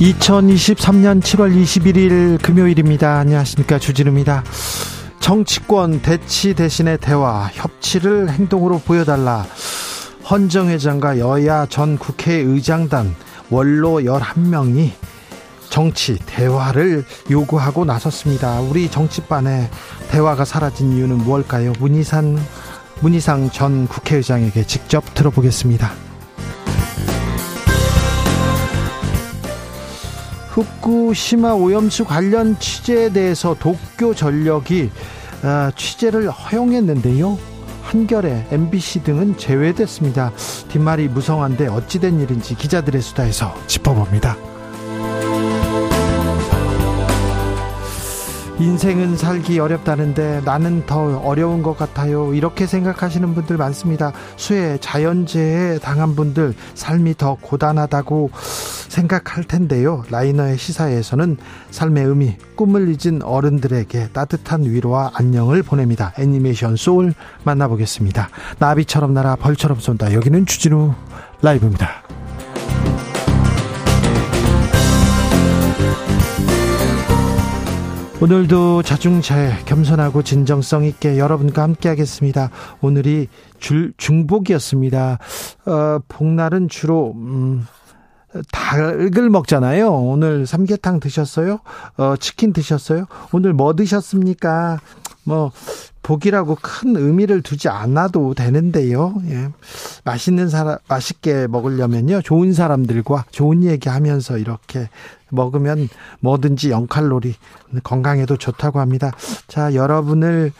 2023년 7월 21일 금요일입니다. 안녕하십니까. 주진우입니다. 정치권 대치 대신의 대화, 협치를 행동으로 보여달라. 헌정 회장과 여야 전 국회의장단 원로 11명이 정치 대화를 요구하고 나섰습니다. 우리 정치반에 대화가 사라진 이유는 무엇일까요? 문희상 문희상 전 국회의장에게 직접 들어보겠습니다. 후쿠시마 오염수 관련 취재에 대해서 도쿄 전력이 아, 취재를 허용했는데요. 한겨레, MBC 등은 제외됐습니다. 뒷말이 무성한데 어찌된 일인지 기자들의 수다에서 짚어봅니다. 인생은 살기 어렵다는데 나는 더 어려운 것 같아요. 이렇게 생각하시는 분들 많습니다. 수해, 자연재해 당한 분들 삶이 더 고단하다고 생각할 텐데요. 라이너의 시사에서는 삶의 의미, 꿈을 잊은 어른들에게 따뜻한 위로와 안녕을 보냅니다. 애니메이션 소울 만나보겠습니다. 나비처럼 날아 벌처럼 쏜다. 여기는 주진우 라이브입니다. 오늘도 자중차에 겸손하고 진정성 있게 여러분과 함께 하겠습니다. 오늘이 줄 중복이었습니다. 어, 복날은 주로 음, 닭을 먹잖아요. 오늘 삼계탕 드셨어요? 어, 치킨 드셨어요? 오늘 뭐 드셨습니까? 뭐 복이라고 큰 의미를 두지 않아도 되는데요. 예. 맛있는 사람 맛있게 먹으려면요. 좋은 사람들과 좋은 얘기 하면서 이렇게 먹으면 뭐든지 0칼로리 건강에도 좋다고 합니다. 자, 여러분을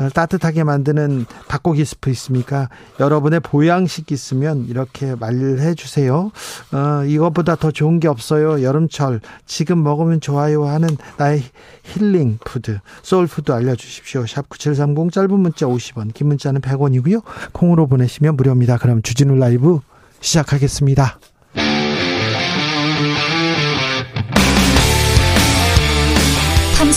어, 따뜻하게 만드는 닭고기 스프 있습니까? 여러분의 보양식 있으면 이렇게 말해 주세요. 어, 이것보다 더 좋은 게 없어요. 여름철 지금 먹으면 좋아요 하는 나의 힐링 푸드, 소울 푸드 알려 주십시오. 샵 9730 짧은 문자 50원, 긴 문자는 100원이고요. 콩으로 보내시면 무료입니다. 그럼 주진우 라이브 시작하겠습니다.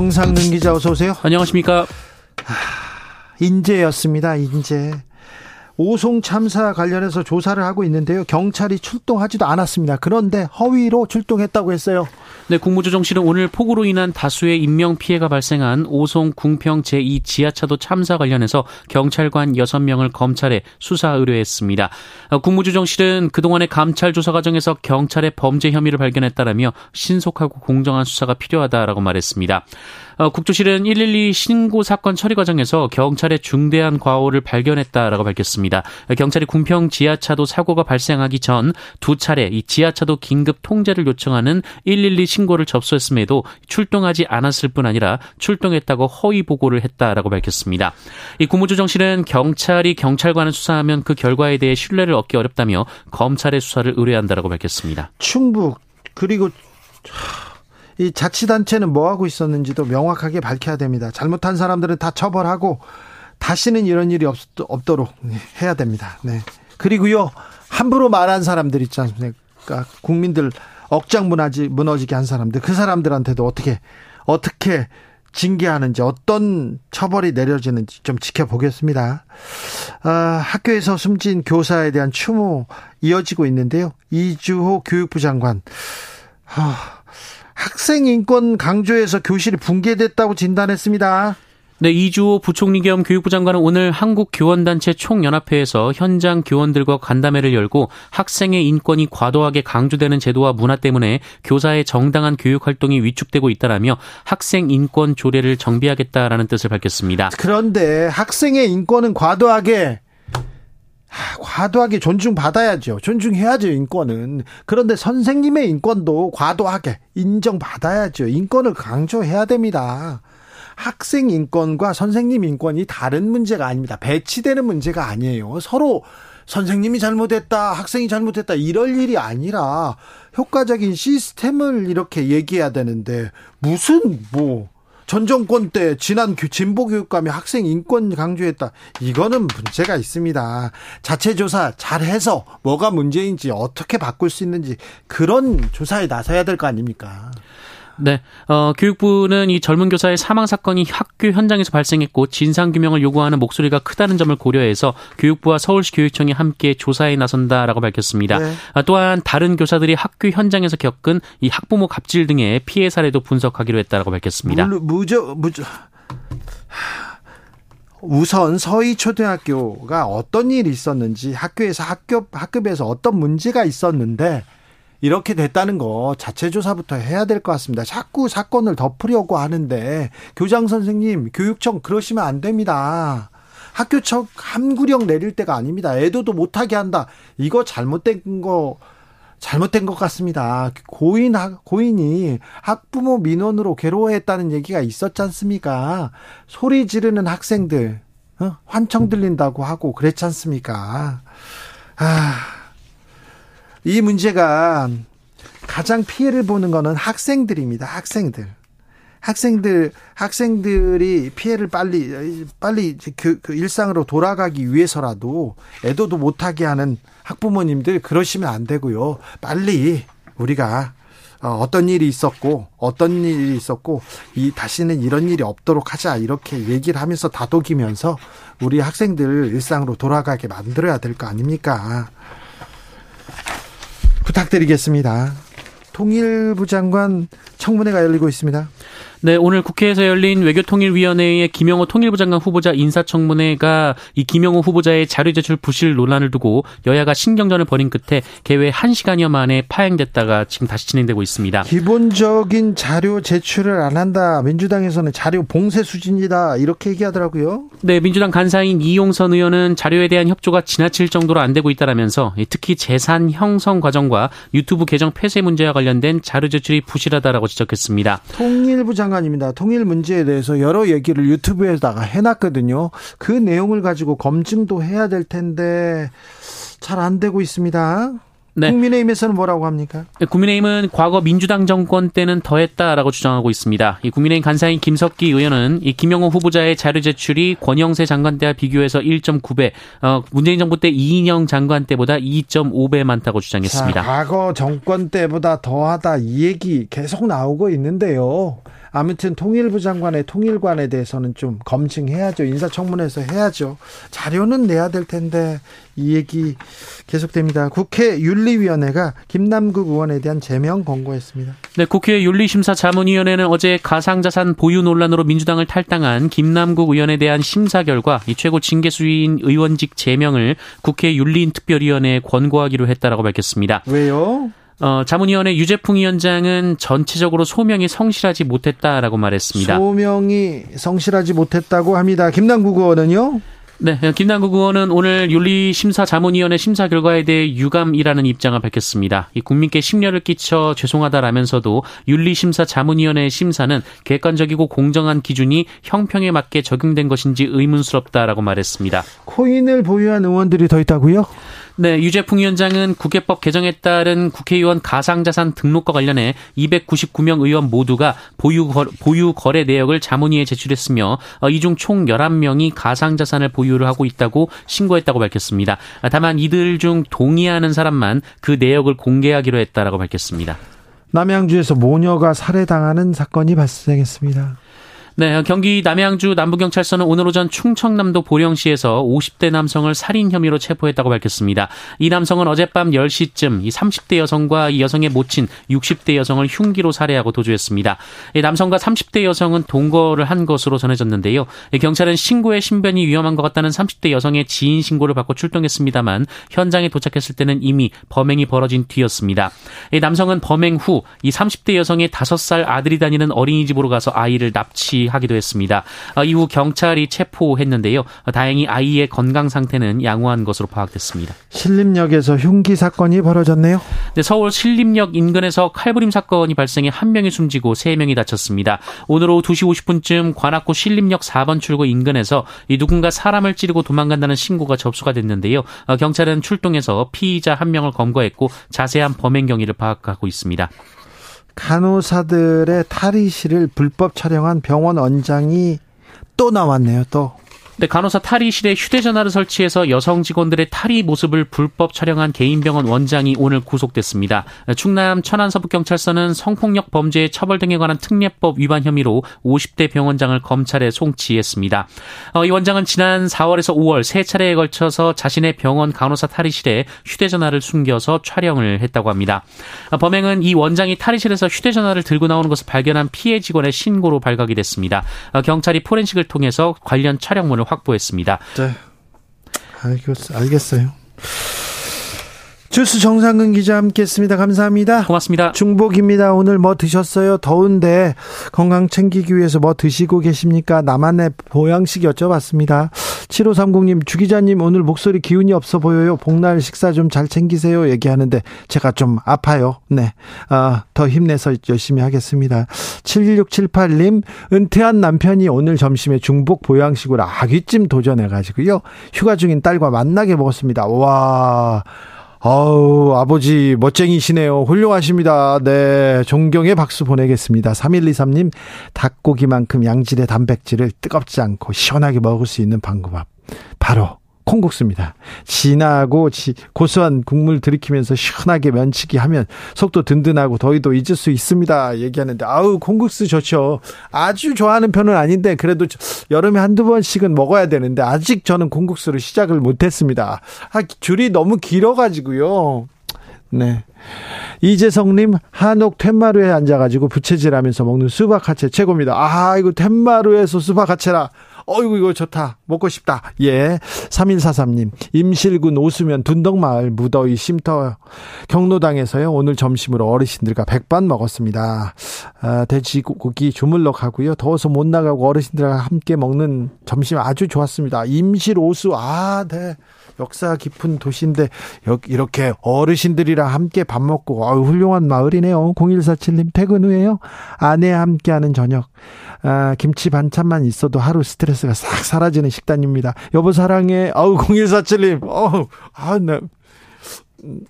정상근 기자 어서 오세요. 안녕하십니까. 인재였습니다. 인재. 오송 참사 관련해서 조사를 하고 있는데요. 경찰이 출동하지도 않았습니다. 그런데 허위로 출동했다고 했어요. 네, 국무조정실은 오늘 폭우로 인한 다수의 인명 피해가 발생한 오송 궁평 제2 지하차도 참사 관련해서 경찰관 6명을 검찰에 수사 의뢰했습니다. 어, 국무조정실은 그동안의 감찰 조사 과정에서 경찰의 범죄 혐의를 발견했다라며 신속하고 공정한 수사가 필요하다라고 말했습니다. 어, 국조실은 112 신고 사건 처리 과정에서 경찰의 중대한 과오를 발견했다라고 밝혔습니다. 경찰이 궁평 지하차도 사고가 발생하기 전 두 차례 이 지하차도 긴급 통제를 요청하는 112 신고를 접수했음에도 출동하지 않았을 뿐 아니라 출동했다고 허위 보고를 했다라고 밝혔습니다. 이 국무조정실은 경찰이 경찰관을 수사하면 그 결과에 대해 신뢰를 얻기 어렵다며 검찰의 수사를 의뢰한다라고 밝혔습니다. 충북 그리고 이 자치단체는 뭐 하고 있었는지도 명확하게 밝혀야 됩니다. 잘못한 사람들은 다 처벌하고 다시는 이런 일이 없, 없도록 해야 됩니다. 네. 그리고요 함부로 말한 사람들 있지 않습니까? 국민들 억장 무너지, 무너지게 한 사람들 그 사람들한테도 어떻게 어떻게 징계하는지 어떤 처벌이 내려지는지 좀 지켜보겠습니다. 아, 학교에서 숨진 교사에 대한 추모 이어지고 있는데요. 이주호 교육부 장관. 아, 학생 인권 강조해서 교실이 붕괴됐다고 진단했습니다. 네, 이주호 부총리 겸 교육부 장관은 오늘 한국교원단체 총연합회에서 현장 교원들과 간담회를 열고 학생의 인권이 과도하게 강조되는 제도와 문화 때문에 교사의 정당한 교육 활동이 위축되고 있다라며 학생 인권 조례를 정비하겠다라는 뜻을 밝혔습니다. 그런데 학생의 인권은 과도하게 과도하게 존중받아야죠. 존중해야죠, 인권은. 그런데 선생님의 인권도 과도하게 인정받아야죠. 인권을 강조해야 됩니다. 학생 인권과 선생님 인권이 다른 문제가 아닙니다. 배치되는 문제가 아니에요. 서로 선생님이 잘못했다, 학생이 잘못했다, 이럴 일이 아니라 효과적인 시스템을 이렇게 얘기해야 되는데, 무슨, 뭐, 전 정권 때 지난 진보 교육감이 학생 인권 강조했다. 이거는 문제가 있습니다. 자체 조사 잘 해서 뭐가 문제인지 어떻게 바꿀 수 있는지 그런 조사에 나서야 될 거 아닙니까? 네, 어, 교육부는 이 젊은 교사의 사망 사건이 학교 현장에서 발생했고 진상 규명을 요구하는 목소리가 크다는 점을 고려해서 교육부와 서울시 교육청이 함께 조사에 나선다라고 밝혔습니다. 네. 아, 또한 다른 교사들이 학교 현장에서 겪은 이 학부모 갑질 등의 피해 사례도 분석하기로 했다라고 밝혔습니다. 무저 무저 우선 서희 초등학교가 어떤 일이 있었는지 학교에서 학교 학급에서 어떤 문제가 있었는데 이렇게 됐다는 거 자체 조사부터 해야 될 것 같습니다. 자꾸 사건을 덮으려고 하는데 교장 선생님, 교육청 그러시면 안 됩니다. 학교 청 함구령 내릴 때가 아닙니다. 애도도 못하게 한다. 이거 잘못된 거 잘못된 것 같습니다. 고인 고인이 학부모 민원으로 괴로워했다는 얘기가 있었지 않습니까? 소리 지르는 학생들 어? 환청 들린다고 하고 그랬지 않습니까? 아. 이 문제가 가장 피해를 보는 거는 학생들입니다. 학생들. 학생들 학생들이 피해를 빨리 빨리 그, 그 일상으로 돌아가기 위해서라도 애도도 못하게 하는 학부모님들 그러시면 안 되고요. 빨리 우리가 어, 어떤 일이 있었고 어떤 일이 있었고 이 다시는 이런 일이 없도록 하자 이렇게 얘기를 하면서 다독이면서 우리 학생들 일상으로 돌아가게 만들어야 될 거 아닙니까? 부탁드리겠습니다. 통일부 장관 청문회가 열리고 있습니다. 네, 오늘 국회에서 열린 외교통일위원회의 김영호 통일부 장관 후보자 인사청문회가 이 김영호 후보자의 자료 제출 부실 논란을 두고 여야가 신경전을 벌인 끝에 개회 1시간여 만에 파행됐다가 지금 다시 진행되고 있습니다. 기본적인 자료 제출을 안 한다. 민주당에서는 자료 봉쇄 수준이다. 이렇게 얘기하더라고요. 네, 민주당 간사인 이용선 의원은 자료에 대한 협조가 지나칠 정도로 안 되고 있다라면서 특히 재산 형성 과정과 유튜브 계정 폐쇄 문제와 관련된 자료 제출이 부실하다라고 지적했습니다. 통일부 장 장관입니다. 통일 문제에 대해서 여러 얘기를 유튜브에다가 해놨거든요. 그 내용을 가지고 검증도 해야 될 텐데 잘 안 되고 있습니다. 네. 국민의힘에서는 뭐라고 합니까? 네, 국민의힘은 과거 민주당 정권 때는 더했다라고 주장하고 있습니다. 이 국민의힘 간사인 김석기 의원은 이 김영호 후보자의 자료 제출이 권영세 장관 때와 비교해서 1.9배, 어, 문재인 정부 때 이인영 장관 때보다 2.5배 많다고 주장했습니다. 자, 과거 정권 때보다 더하다 이 얘기 계속 나오고 있는데요. 아무튼 통일부 장관의 통일관에 대해서는 좀 검증해야죠. 인사청문회에서 해야죠. 자료는 내야 될 텐데 이 얘기 계속됩니다. 국회 윤리위원회가 김남국 의원에 대한 제명 권고했습니다. 네, 국회 윤리심사 자문위원회는 어제 가상자산 보유 논란으로 민주당을 탈당한 김남국 의원에 대한 심사 결과 이 최고 징계수위인 의원직 제명을 국회 윤리특별위원회에 권고하기로 했다라고 밝혔습니다. 왜요? 어, 자문위원회 유재풍 위원장은 전체적으로 소명이 성실하지 못했다라고 말했습니다. 소명이 성실하지 못했다고 합니다. 김남국 의원은요? 네, 김남국 의원은 오늘 윤리심사자문위원회 심사 결과에 대해 유감이라는 입장을 밝혔습니다. 이 국민께 심려를 끼쳐 죄송하다라면서도 윤리심사자문위원회의 심사는 객관적이고 공정한 기준이 형평에 맞게 적용된 것인지 의문스럽다라고 말했습니다. 코인을 보유한 의원들이 더 있다고요? 네, 유재풍 위원장은 국회법 개정에 따른 국회의원 가상자산 등록과 관련해 299명 의원 모두가 보유, 보유 거래 내역을 자문위에 제출했으며 어, 이중 총 11명이 가상자산을 보유를 하고 있다고 신고했다고 밝혔습니다. 다만 이들 중 동의하는 사람만 그 내역을 공개하기로 했다라고 밝혔습니다. 남양주에서 모녀가 살해당하는 사건이 발생했습니다. 네, 경기 남양주 남부경찰서는 오늘 오전 충청남도 보령시에서 50대 남성을 살인 혐의로 체포했다고 밝혔습니다. 이 남성은 어젯밤 10시쯤 이 30대 여성과 이 여성의 모친 60대 여성을 흉기로 살해하고 도주했습니다. 이 남성과 30대 여성은 동거를 한 것으로 전해졌는데요. 경찰은 신고의 신변이 위험한 것 같다는 30대 여성의 지인 신고를 받고 출동했습니다만 현장에 도착했을 때는 이미 범행이 벌어진 뒤였습니다. 이 남성은 범행 후 이 30대 여성의 5살 아들이 다니는 어린이집으로 가서 아이를 납치 하기도 했습니다. 어, 이후 경찰이 체포했는데요. 다행히 아이의 건강 상태는 양호한 것으로 파악됐습니다. 신림역에서 흉기 사건이 벌어졌네요. 네, 서울 신림역 인근에서 칼부림 사건이 발생해 한 명이 숨지고 세 명이 다쳤습니다. 오늘 오후 2시 50분쯤 관악구 신림역 4번 출구 인근에서 누군가 사람을 찌르고 도망간다는 신고가 접수가 됐는데요. 어, 경찰은 출동해서 피의자 한 명을 검거했고 자세한 범행 경위를 파악하고 있습니다. 간호사들의 탈의실을 불법 촬영한 병원 원장이 또 나왔네요, 또. 네, 간호사 탈의실에 휴대전화를 설치해서 여성 직원들의 탈의 모습을 불법 촬영한 개인병원 원장이 오늘 구속됐습니다. 충남 천안서북경찰서는 성폭력 범죄 처벌 등에 관한 특례법 위반 혐의로 50대 병원장을 검찰에 송치했습니다. 어, 이 원장은 지난 4월에서 5월 세 차례에 걸쳐서 자신의 병원 간호사 탈의실에 휴대전화를 숨겨서 촬영을 했다고 합니다. 어, 범행은 이 원장이 탈의실에서 휴대전화를 들고 나오는 것을 발견한 피해 직원의 신고로 발각이 됐습니다. 어, 경찰이 포렌식을 통해서 관련 촬영물을 확보했습니다. 네. 알겠, 알겠어요. 주스 정상근 기자 함께했습니다. 감사합니다. 고맙습니다. 중복입니다. 오늘 뭐 드셨어요? 더운데 건강 챙기기 위해서 뭐 드시고 계십니까? 나만의 보양식 여쭤봤습니다. 7530님, 주 기자님 오늘 목소리 기운이 없어 보여요. 복날 식사 좀 잘 챙기세요. 얘기하는데 제가 좀 아파요. 네. 아, 더 힘내서 열심히 하겠습니다. 7678님, 은퇴한 남편이 오늘 점심에 중복 보양식으로 아귀찜 도전해가지고요. 휴가 중인 딸과 만나게 먹었습니다. 와. 아우, 아버지, 멋쟁이시네요. 훌륭하십니다. 네. 존경의 박수 보내겠습니다. 3123님, 닭고기만큼 양질의 단백질을 뜨겁지 않고 시원하게 먹을 수 있는 방구밥. 바로, 콩국수입니다. 진하고 고소한 국물 들이키면서 시원하게 면치기 하면 속도 든든하고 더위도 잊을 수 있습니다. 얘기하는데 아우 콩국수 좋죠. 아주 좋아하는 편은 아닌데 그래도 여름에 한두 번씩은 먹어야 되는데 아직 저는 콩국수를 시작을 못했습니다. 아, 줄이 너무 길어가지고요. 네. 이재성님, 한옥 텐마루에 앉아가지고 부채질하면서 먹는 수박 화채 최고입니다. 아, 이거 텐마루에서 수박 화채라. 어이구 이거 좋다. 먹고 싶다. 예. 3143님. 임실군 오수면 둔덕마을 무더위 쉼터 경로당에서요. 오늘 점심으로 어르신들과 백반 먹었습니다. 아, 돼지고기 주물러 가고요. 더워서 못 나가고 어르신들과 함께 먹는 점심 아주 좋았습니다. 임실 오수 아, 네. 역사 깊은 도시인데 이렇게 어르신들이랑 함께 밥 먹고 아유, 훌륭한 마을이네요. 0147님 퇴근 후에요. 아내와 함께하는 저녁. 아, 김치 반찬만 있어도 하루 스트레스 가 싹 사라지는 식단입니다. 여보 사랑해. 아우 0147님. 어우. 아, 네.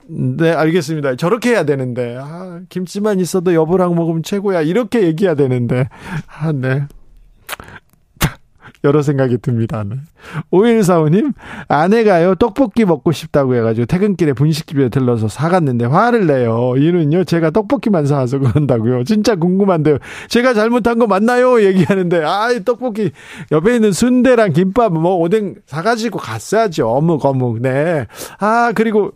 네, 알겠습니다. 저렇게 해야 되는데. 아, 김치만 있어도 여보랑 먹으면 최고야. 이렇게 얘기해야 되는데. 아, 네. 여러 생각이 듭니다. 네. 5145님, 아내가요, 떡볶이 먹고 싶다고 해가지고 퇴근길에 분식집에 들러서 사갔는데 화를 내요. 이는요, 제가 떡볶이만 사와서 그런다고요. 진짜 궁금한데요. 제가 잘못한 거 맞나요? 얘기하는데, 아, 떡볶이, 옆에 있는 순대랑 김밥, 뭐, 오뎅 사가지고 갔어야죠. 어묵, 어묵, 네. 아, 그리고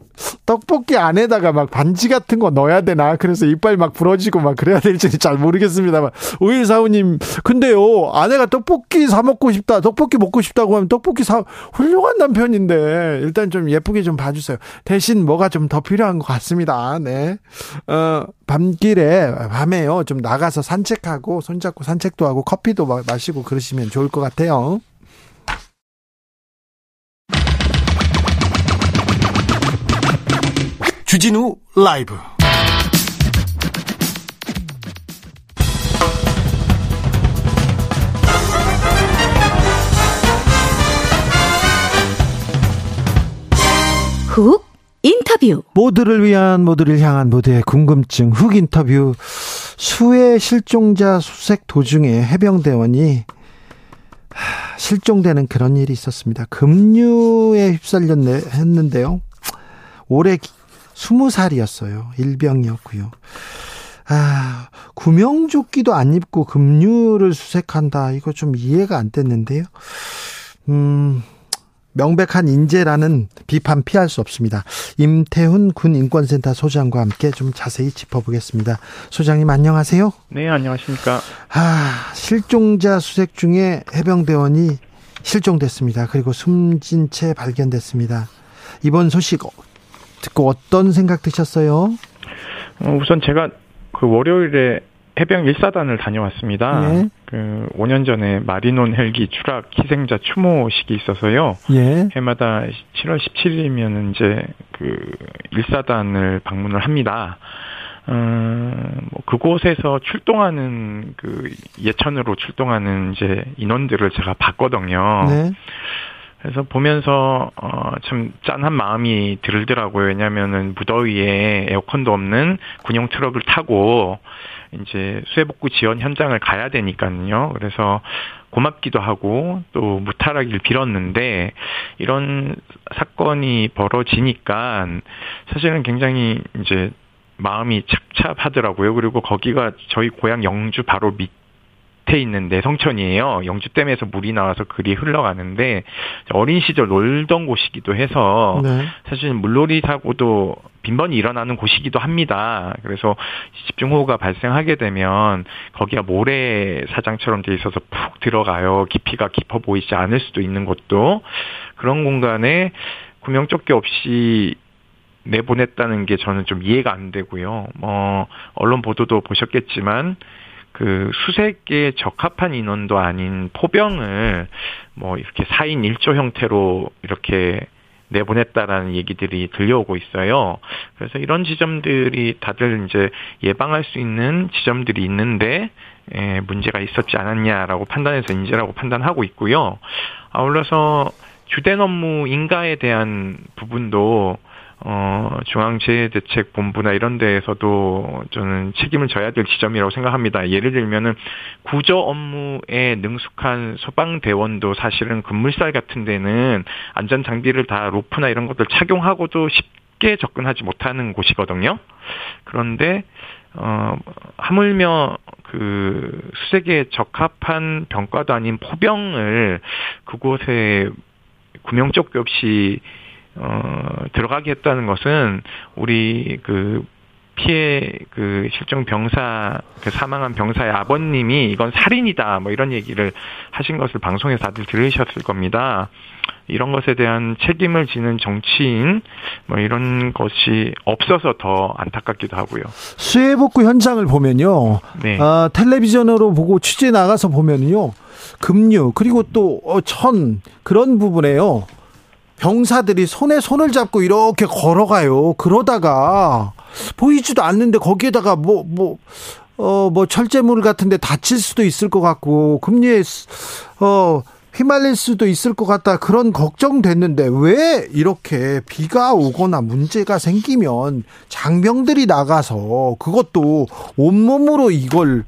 떡볶이 안에다가 막 반지 같은 거 넣어야 되나? 그래서 이빨 막 부러지고 막 그래야 될지 잘 모르겠습니다만. 5145님, 근데요, 아내가 떡볶이 사먹고 싶다, 떡볶이 먹고 싶다고 하면 떡볶이 사, 훌륭한 남편인데, 일단 좀 예쁘게 좀 봐주세요. 대신 뭐가 좀 더 필요한 것 같습니다. 네. 어, 밤길에, 밤에요, 좀 나가서 산책하고, 손잡고 산책도 하고, 커피도 마시고 그러시면 좋을 것 같아요. 주진우 라이브 훅 인터뷰 모두를 위한 모두를 향한 모두의 궁금증 훅 인터뷰 수해 실종자 수색 도중에 해병대원이 실종되는 그런 일이 있었습니다. 급류에 휩쓸렸는데요. 올해 스무 살이었어요. 일병이었고요. 아, 구명조끼도 안 입고 급류를 수색한다. 이거 좀 이해가 안 됐는데요. 음, 명백한 인재라는 비판 피할 수 없습니다. 임태훈 군 인권센터 소장과 함께 좀 자세히 짚어보겠습니다. 소장님 안녕하세요. 네, 안녕하십니까. 아, 실종자 수색 중에 해병대원이 실종됐습니다. 그리고 숨진 채 발견됐습니다. 이번 소식 듣고 어떤 생각 드셨어요? 어, 우선 제가 그 월요일에 해병 1사단을 다녀왔습니다. 예. 그 5년 전에 마리논 헬기 추락 희생자 추모식이 있어서요. 예. 해마다 7월 17일이면 이제 그 1사단을 방문을 합니다. 음, 뭐 그곳에서 출동하는 그 예천으로 출동하는 이제 인원들을 제가 봤거든요. 네. 그래서 보면서 어 참 짠한 마음이 들더라고요. 왜냐면은 무더위에 에어컨도 없는 군용 트럭을 타고 이제 수해복구 지원 현장을 가야 되니까요. 그래서 고맙기도 하고 또 무탈하길 빌었는데 이런 사건이 벌어지니까 사실은 굉장히 이제 마음이 착잡하더라고요. 그리고 거기가 저희 고향 영주 바로 밑 밑에 있는 내성천이에요. 영주댐에서 물이 나와서 그리 흘러가는데 어린 시절 놀던 곳이기도 해서 네. 사실 물놀이 사고도 빈번히 일어나는 곳이기도 합니다. 그래서 집중호우가 발생하게 되면 거기가 모래 사장처럼 돼 있어서 푹 들어가요. 깊이가 깊어 보이지 않을 수도 있는 곳도 그런 공간에 구명조끼 없이 내보냈다는 게 저는 좀 이해가 안 되고요. 뭐 언론 보도도 보셨겠지만 그 수색에 적합한 인원도 아닌 포병을 뭐 이렇게 4인 1조 형태로 이렇게 내보냈다라는 얘기들이 들려오고 있어요. 그래서 이런 지점들이 다들 이제 예방할 수 있는 지점들이 있는데 에, 예, 문제가 있었지 않았냐라고 판단해서 인재라고 판단하고 있고요. 아울러서 주된 업무 인가에 대한 부분도 어, 중앙재해대책본부나 이런 데에서도 저는 책임을 져야 될 지점이라고 생각합니다. 예를 들면은 구조 업무에 능숙한 소방대원도 사실은 급물살 같은 데는 안전장비를 다 로프나 이런 것들 착용하고도 쉽게 접근하지 못하는 곳이거든요. 그런데, 어, 하물며 그 수색에 적합한 병과도 아닌 포병을 그곳에 구명조끼 없이 어, 들어가게 했다는 것은 우리 그 피해 그 실종 병사 그 사망한 병사의 아버님이 이건 살인이다 뭐 이런 얘기를 하신 것을 방송에서 다들 들으셨을 겁니다. 이런 것에 대한 책임을 지는 정치인 뭐 이런 것이 없어서 더 안타깝기도 하고요. 수해 복구 현장을 보면요. 네. 아, 텔레비전으로 보고 취재 나가서 보면요. 급류 그리고 또천 어, 그런 부분에요. 병사들이 손에 손을 잡고 이렇게 걸어가요. 그러다가 보이지도 않는데 거기에다가 뭐, 뭐, 어, 뭐 철제물 같은데 다칠 수도 있을 것 같고, 금리에, 어, 휘말릴 수도 있을 것 같다. 그런 걱정됐는데 왜 이렇게 비가 오거나 문제가 생기면 장병들이 나가서 그것도 온몸으로 이걸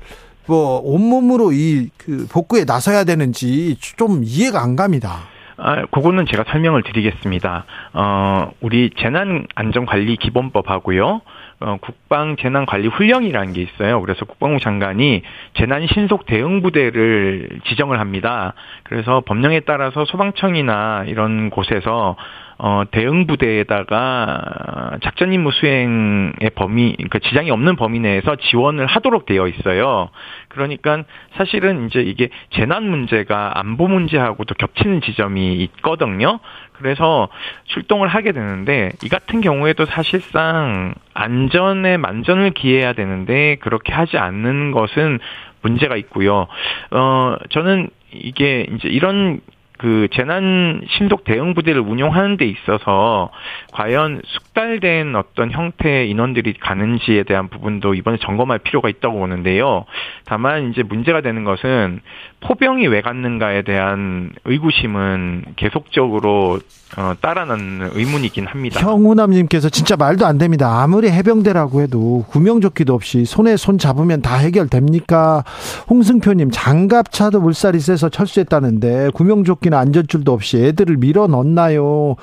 뭐 온몸으로 이 그 복구에 나서야 되는지 좀 이해가 안 갑니다. 아, 그거는 제가 설명을 드리겠습니다. 어, 우리 재난안전관리 기본법하고요. 어, 국방재난관리훈령이라는 게 있어요. 그래서 국방부 장관이 재난 신속 대응 부대를 지정을 합니다. 그래서 법령에 따라서 소방청이나 이런 곳에서 어, 대응 부대에다가 작전 임무 수행의 범위, 그 지장이 없는 범위 내에서 지원을 하도록 되어 있어요. 그러니까 사실은 이제 이게 재난 문제가 안보 문제하고도 겹치는 지점이 있거든요. 그래서 출동을 하게 되는데 이 같은 경우에도 사실상 안전에 만전을 기해야 되는데 그렇게 하지 않는 것은 문제가 있고요. 어, 저는 이게 이제 이런 그 재난 신속 대응 부대를 운영하는 데 있어서 과연 숙달된 어떤 형태의 인원들이 가는지에 대한 부분도 이번에 점검할 필요가 있다고 보는데요. 다만 이제 문제가 되는 것은 포병이 왜 갔는가에 대한 의구심은 계속적으로 어, 따라나는 의문이긴 합니다. 형우남님께서 진짜 말도 안 됩니다. 아무리 해병대라고 해도 구명조끼도 없이 손에 손 잡으면 다 해결됩니까? 홍승표님 장갑차도 물살이 세서 철수했다는데 구명조끼나 안전줄도 없이 애들을 밀어 넣나요?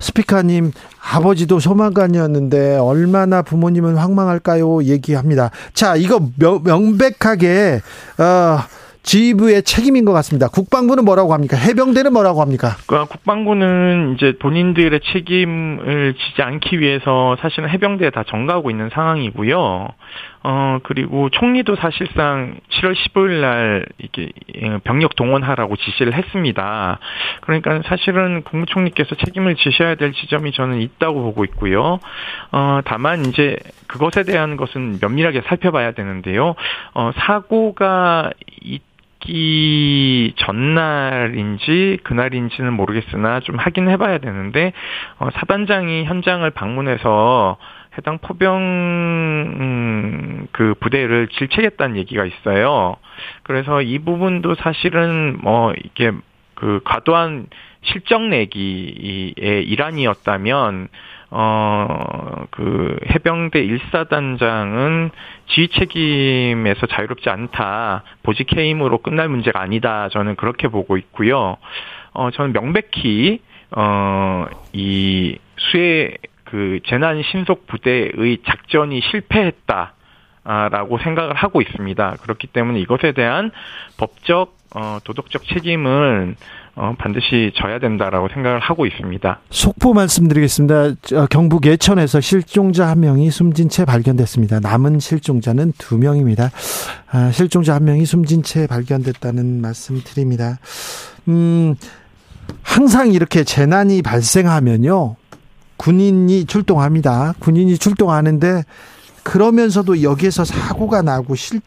스피커님 아버지도 소방관이었는데 얼마나 부모님은 황망할까요? 얘기합니다. 자, 이거 명, 명백하게 어, 지휘부의 책임인 것 같습니다. 국방부는 뭐라고 합니까? 해병대는 뭐라고 합니까? 그러니까 국방부는 이제 본인들의 책임을 지지 않기 위해서 사실은 해병대에 다 전가하고 있는 상황이고요. 어, 그리고 총리도 사실상 7월 15일 날 이게 병력 동원하라고 지시를 했습니다. 그러니까 사실은 국무총리께서 책임을 지셔야 될 지점이 저는 있다고 보고 있고요. 어, 다만 이제 그것에 대한 것은 면밀하게 살펴봐야 되는데요. 어, 사고가 있 있기 전날인지 그날인지는 모르겠으나 좀 확인해 봐야 되는데 어, 사단장이 현장을 방문해서 해당 포병 음, 그 부대를 질책했다는 얘기가 있어요. 그래서 이 부분도 사실은 뭐 이게 그 과도한 실적 내기의 일환이었다면 어, 그 해병대 1사단장은 지휘 책임에서 자유롭지 않다. 보직 해임으로 끝날 문제가 아니다. 저는 그렇게 보고 있고요. 어, 저는 명백히 어, 이 수해 그 재난 신속 부대의 작전이 실패했다. 라고 생각을 하고 있습니다. 그렇기 때문에 이것에 대한 법적, 어, 도덕적 책임은 어, 반드시 져야 된다라고 생각을 하고 있습니다. 속보 말씀드리겠습니다. 경북 예천에서 실종자 한 명이 숨진 채 발견됐습니다. 남은 실종자는 두 명입니다. 아, 실종자 한 명이 숨진 채 발견됐다는 말씀 드립니다. 음, 항상 이렇게 재난이 발생하면요. 군인이 출동합니다. 군인이 출동하는데 그러면서도 여기에서 사고가 나고 실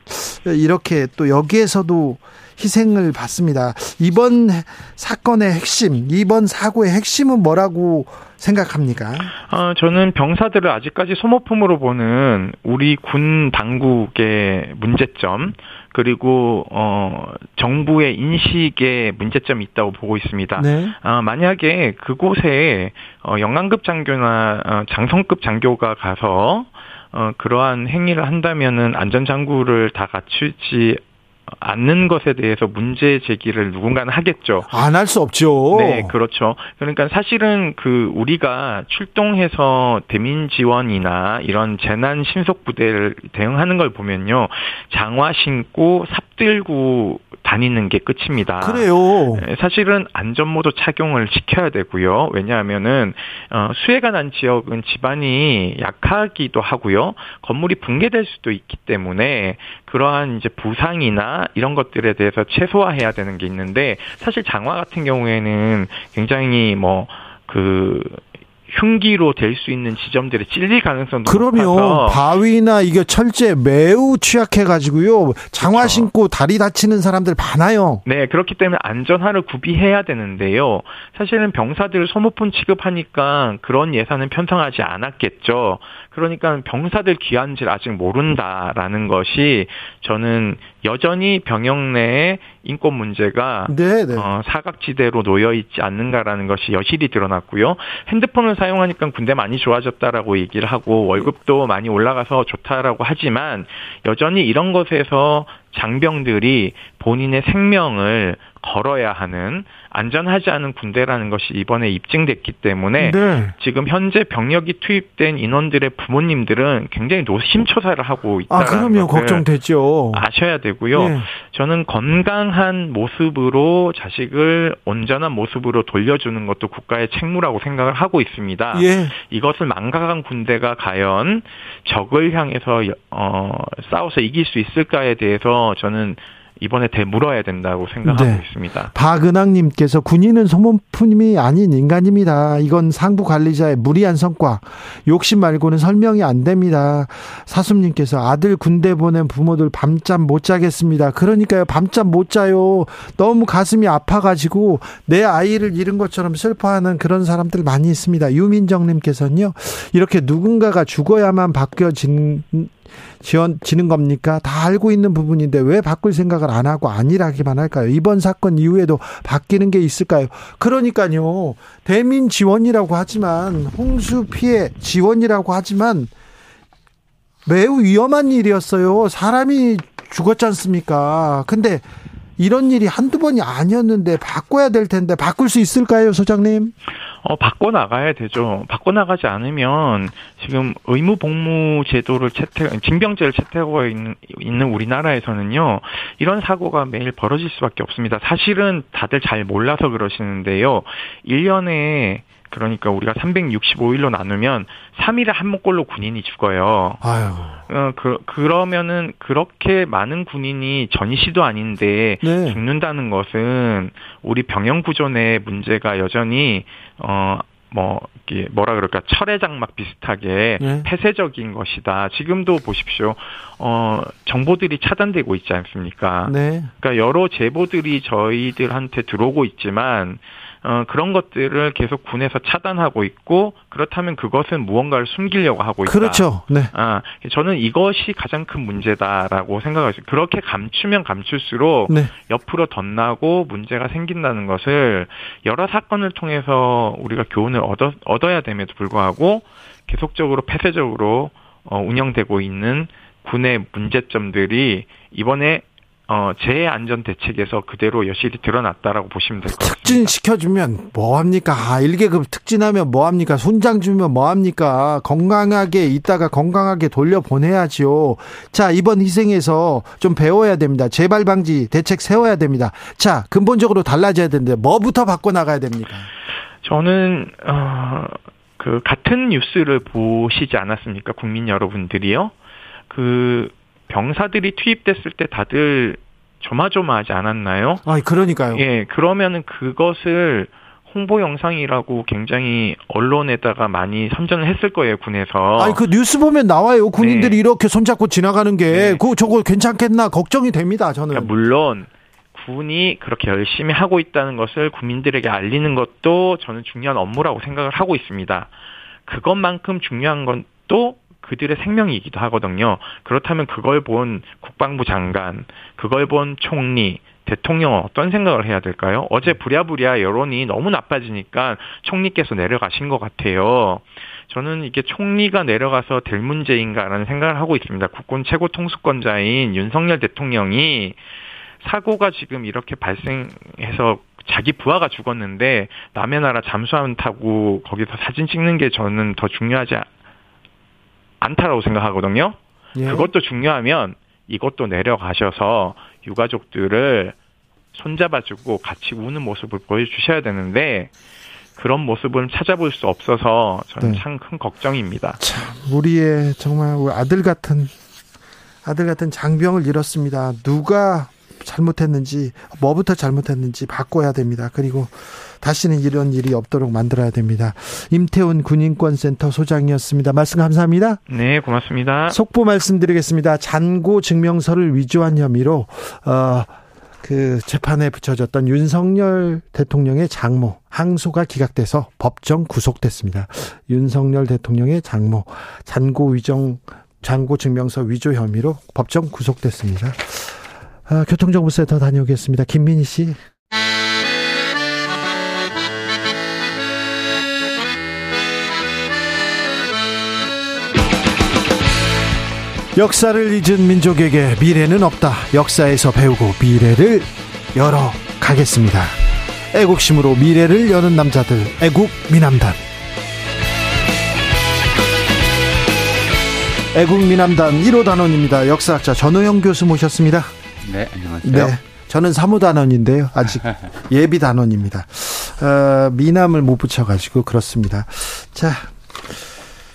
이렇게 또 여기에서도 희생을 받습니다. 이번 사건의 핵심, 이번 사고의 핵심은 뭐라고 생각합니까? 어, 저는 병사들을 아직까지 소모품으로 보는 우리 군 당국의 문제점 그리고 어 정부의 인식에 문제점이 있다고 보고 있습니다. 네. 아 만약에 그곳에 어 영관급 장교나 어, 장성급 장교가 가서 어, 그러한 행위를 한다면은 안전 장구를 다 갖추지 않는 것에 대해서 문제 제기를 누군가는 하겠죠. 안 할 수 없죠. 네, 그렇죠. 그러니까 사실은 그 우리가 출동해서 대민 지원이나 이런 재난 신속 부대를 대응하는 걸 보면요. 장화 신고 삽들고 다니는 게 끝입니다. 그래요. 네, 사실은 안전모도 착용을 시켜야 되고요. 왜냐하면은 어, 수해가 난 지역은 집안이 약하기도 하고요. 건물이 붕괴될 수도 있기 때문에 그러한 이제 부상이나 이런 것들에 대해서 최소화해야 되는 게 있는데 사실 장화 같은 경우에는 굉장히 뭐그 흉기로 될 수 있는 지점들에 찔릴 가능성도 그럼요. 바위나 이게 철제 매우 취약해 가지고요. 장화 그렇죠. 신고 다리 다치는 사람들 많아요. 네, 그렇기 때문에 안전화를 구비해야 되는데요. 사실은 병사들 소모품 취급하니까 그런 예산은 편성하지 않았겠죠. 그러니까 병사들 귀한지를 아직 모른다라는 것이 저는 여전히 병역 내에 인권 문제가 네, 네. 어, 사각지대로 놓여 있지 않는가라는 것이 여실히 드러났고요. 핸드폰을 사용하니까 군대 많이 좋아졌다라고 얘기를 하고 월급도 많이 올라가서 좋다라고 하지만 여전히 이런 것에서 장병들이 본인의 생명을 걸어야 하는 안전하지 않은 군대라는 것이 이번에 입증됐기 때문에 네. 지금 현재 병력이 투입된 인원들의 부모님들은 굉장히 노심초사를 하고 있다는 아, 그럼요. 걱정되죠. 아셔야 되고요. 네. 저는 건강한 모습으로 자식을 온전한 모습으로 돌려주는 것도 국가의 책무라고 생각을 하고 있습니다. 예. 이것을 망각한 군대가 과연 적을 향해서 어, 싸워서 이길 수 있을까에 대해서 저는 이번에 되물어야 된다고 생각하고 네. 있습니다. 박은학님께서 군인은 소모품이 아닌 인간입니다. 이건 상부 관리자의 무리한 성과, 욕심 말고는 설명이 안 됩니다. 사수님께서 아들 군대 보낸 부모들 밤잠 못 자겠습니다. 그러니까요, 밤잠 못 자요. 너무 가슴이 아파가지고 내 아이를 잃은 것처럼 슬퍼하는 그런 사람들 많이 있습니다. 유민정님께서는요, 이렇게 누군가가 죽어야만 바뀌어진 지원지는 겁니까? 다 알고 있는 부분인데 왜 바꿀 생각을 안 하고 아니라기만 할까요? 이번 사건 이후에도 바뀌는 게 있을까요? 그러니까요. 대민 지원이라고 하지만 홍수 피해 지원이라고 하지만 매우 위험한 일이었어요. 사람이 죽었지 않습니까? 근데 이런 일이 한두 번이 아니었는데 바꿔야 될 텐데 바꿀 수 있을까요, 소장님? 어, 바꿔 나가야 되죠. 바꿔 나가지 않으면 지금 의무 복무 제도를 채택, 징병제를 채택하고 있는, 있는 우리나라에서는요, 이런 사고가 매일 벌어질 수밖에 없습니다. 사실은 다들 잘 몰라서 그러시는데요. 1년에 그러니까 우리가 365일로 나누면 3일에 한 목골로 군인이 죽어요. 아유. 어, 그, 그러면은 그렇게 많은 군인이 전시도 아닌데 네. 죽는다는 것은 우리 병영 구조 내 문제가 여전히 어, 뭐, 이게 뭐라 그럴까, 철의 장막 비슷하게 네. 폐쇄적인 것이다. 지금도 보십시오. 어, 정보들이 차단되고 있지 않습니까? 네. 그러니까 여러 제보들이 저희들한테 들어오고 있지만, 어, 그런 것들을 계속 군에서 차단하고 있고 그렇다면 그것은 무언가를 숨기려고 하고 있다. 그렇죠. 네. 아, 저는 이것이 가장 큰 문제다라고 생각하죠. 그렇게 감추면 감출수록 네. 옆으로 덧나고 문제가 생긴다는 것을 여러 사건을 통해서 우리가 교훈을 얻어, 얻어야 됨에도 불구하고 계속적으로 폐쇄적으로 어, 운영되고 있는 군의 문제점들이 이번에 어, 재해 안전 대책에서 그대로 여실히 드러났다라고 보시면 될 것 같습니다. 특진 시켜주면 뭐 합니까? 아, 1계급 특진하면 뭐 합니까? 손장 주면 뭐 합니까? 건강하게 있다가 건강하게 돌려보내야지요. 자, 이번 희생에서 좀 배워야 됩니다. 재발 방지 대책 세워야 됩니다. 자, 근본적으로 달라져야 되는데 뭐부터 바꿔 나가야 됩니까? 저는 어, 그 같은 뉴스를 보시지 않았습니까? 국민 여러분들이요. 그 병사들이 투입됐을 때 다들 조마조마하지 않았나요? 아, 그러니까요. 예, 그러면은 그것을 홍보 영상이라고 굉장히 언론에다가 많이 선전을 했을 거예요 군에서. 아니 그 뉴스 보면 나와요 군인들이 네. 이렇게 손잡고 지나가는 게 네. 그 저거 괜찮겠나 걱정이 됩니다 저는. 그러니까 물론 군이 그렇게 열심히 하고 있다는 것을 국민들에게 알리는 것도 저는 중요한 업무라고 생각을 하고 있습니다. 그것만큼 중요한 건 또 그들의 생명이기도 하거든요. 그렇다면 그걸 본 국방부 장관, 그걸 본 총리, 대통령은 어떤 생각을 해야 될까요? 어제 부랴부랴 여론이 너무 나빠지니까 총리께서 내려가신 것 같아요. 저는 이게 총리가 내려가서 될 문제인가라는 생각을 하고 있습니다. 국군 최고 통수권자인 윤석열 대통령이 사고가 지금 이렇게 발생해서 자기 부하가 죽었는데 남의 나라 잠수함 타고 거기서 사진 찍는 게 저는 더 중요하지 않다라고 생각하거든요. 예. 그것도 중요하면 이것도 내려가셔서 유가족들을 손잡아주고 같이 우는 모습을 보여주셔야 되는데 그런 모습을 찾아볼 수 없어서 저는 네. 참큰 걱정입니다. 참 우리의 정말 아들 같은 아들 같은 장병을 잃었습니다. 누가 잘못했는지 뭐부터 잘못했는지 바꿔야 됩니다. 그리고 다시는 이런 일이 없도록 만들어야 됩니다. 임태훈 군인권센터 소장이었습니다. 말씀 감사합니다. 네, 고맙습니다. 속보 말씀드리겠습니다. 잔고 증명서를 위조한 혐의로 어, 그 재판에 붙여졌던 윤석열 대통령의 장모 항소가 기각돼서 법정 구속됐습니다. 윤석열 대통령의 장모 잔고 위정 잔고 증명서 위조 혐의로 법정 구속됐습니다. 아, 교통정보센터 다녀오겠습니다. 김민희 씨. 역사를 잊은 민족에게 미래는 없다. 역사에서 배우고 미래를 열어 가겠습니다. 애국심으로 미래를 여는 남자들, 애국 미남단. 애국 미남단 1호 단원입니다. 역사학자 전호영 교수 모셨습니다. 네, 안녕하세요. 네. 저는 사무단원인데요. 아직 예비 단원입니다. 어, 미남을 못 붙여가지고 그렇습니다. 자,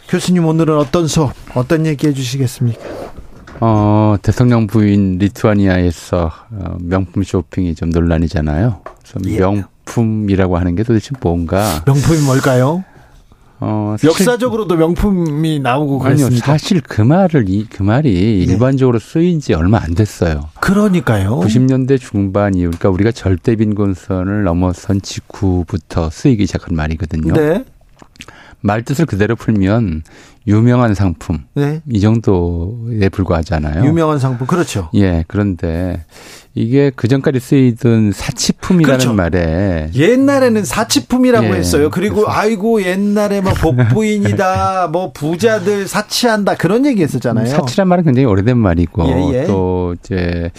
교수님 오늘은 어떤 수업, 어떤 얘기 해주시겠습니까? 어, 대통령 부인 리투아니아에서 어, 명품 쇼핑이 좀 논란이잖아요. 그래서 예. 명품이라고 하는 게 도대체 뭔가? 명품이 뭘까요? 어, 역사적으로도 명품이 나오고 그랬습니까? 아니요, 사실 그 말을 그 말이 네. 일반적으로 쓰인 지 얼마 안 됐어요. 그러니까요. 90년대 중반 이후 그러니까 우리가 절대 빈곤선을 넘어선 직후부터 쓰이기 시작한 말이거든요. 네. 말 뜻을 그대로 풀면 유명한 상품 네. 이 정도에 불과하잖아요. 유명한 상품 그렇죠. 예 그런데 이게 그 전까지 쓰이던 사치품이라는 그렇죠. 말에 옛날에는 사치품이라고 예, 했어요. 그리고 그래서. 아이고 옛날에 뭐 복부인이다, 뭐 부자들 사치한다 그런 얘기했었잖아요. 사치란 말은 굉장히 오래된 말이고 예, 예. 또 이제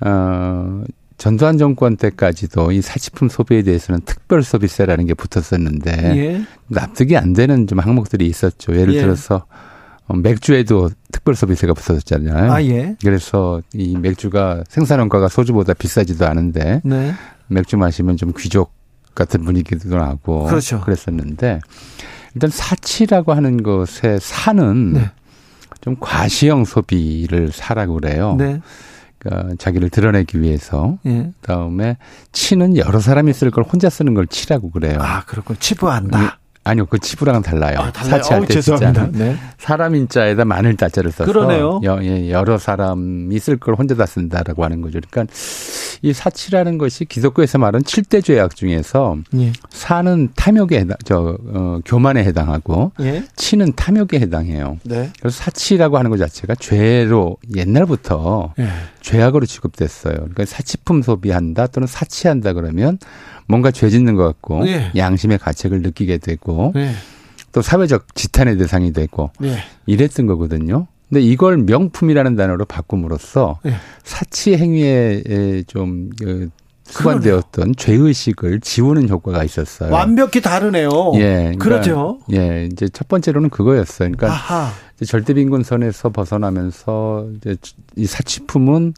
어 전두환 정권 때까지도 이 사치품 소비에 대해서는 특별 소비세라는 게 붙었었는데 예. 납득이 안 되는 좀 항목들이 있었죠. 예를 예. 들어서 어, 맥주에도 특별 소비세가 붙었잖아요. 아, 예. 그래서 이 맥주가 생산 원가가 소주보다 비싸지도 않은데 네. 맥주 마시면 좀 귀족 같은 분위기도 나고 그렇죠. 그랬었는데 일단 사치라고 하는 것에 사는 네. 좀 과시형 소비를 사라고 그래요. 네. 그러니까 자기를 드러내기 위해서. 예. 그다음에 치는 여러 사람이 쓸 걸 혼자 쓰는 걸 치라고 그래요. 아, 그렇고 치부한다. 아니요, 그 치부랑은 달라요. 아, 사치할 때 진짜 네. 사람 인자에다 마늘 따자를 써서 그러네요. 여, 예, 여러 사람이 쓸 걸 혼자 다 쓴다라고 하는 거죠. 그러니까 이 사치라는 것이 기독교에서 말하는 7대 죄악 중에서 예. 사는 탐욕에 해당, 저 어, 교만에 해당하고 예. 치는 탐욕에 해당해요. 네. 그래서 사치라고 하는 것 자체가 죄로 옛날부터 예. 죄악으로 취급됐어요. 그러니까 사치품 소비한다 또는 사치한다 그러면 뭔가 죄 짓는 것 같고 예. 양심의 가책을 느끼게 되고 예. 또 사회적 지탄의 대상이 되고 예. 이랬던 거거든요. 근데 이걸 명품이라는 단어로 바꿈으로써 예. 사치 행위에 좀 그, 수반되었던 죄의식을 지우는 효과가 있었어요. 완벽히 다르네요. 예. 그러니까, 그렇죠. 예. 이제 첫 번째로는 그거였어요. 그러니까. 절대빈곤선에서 벗어나면서 이제 이 사치품은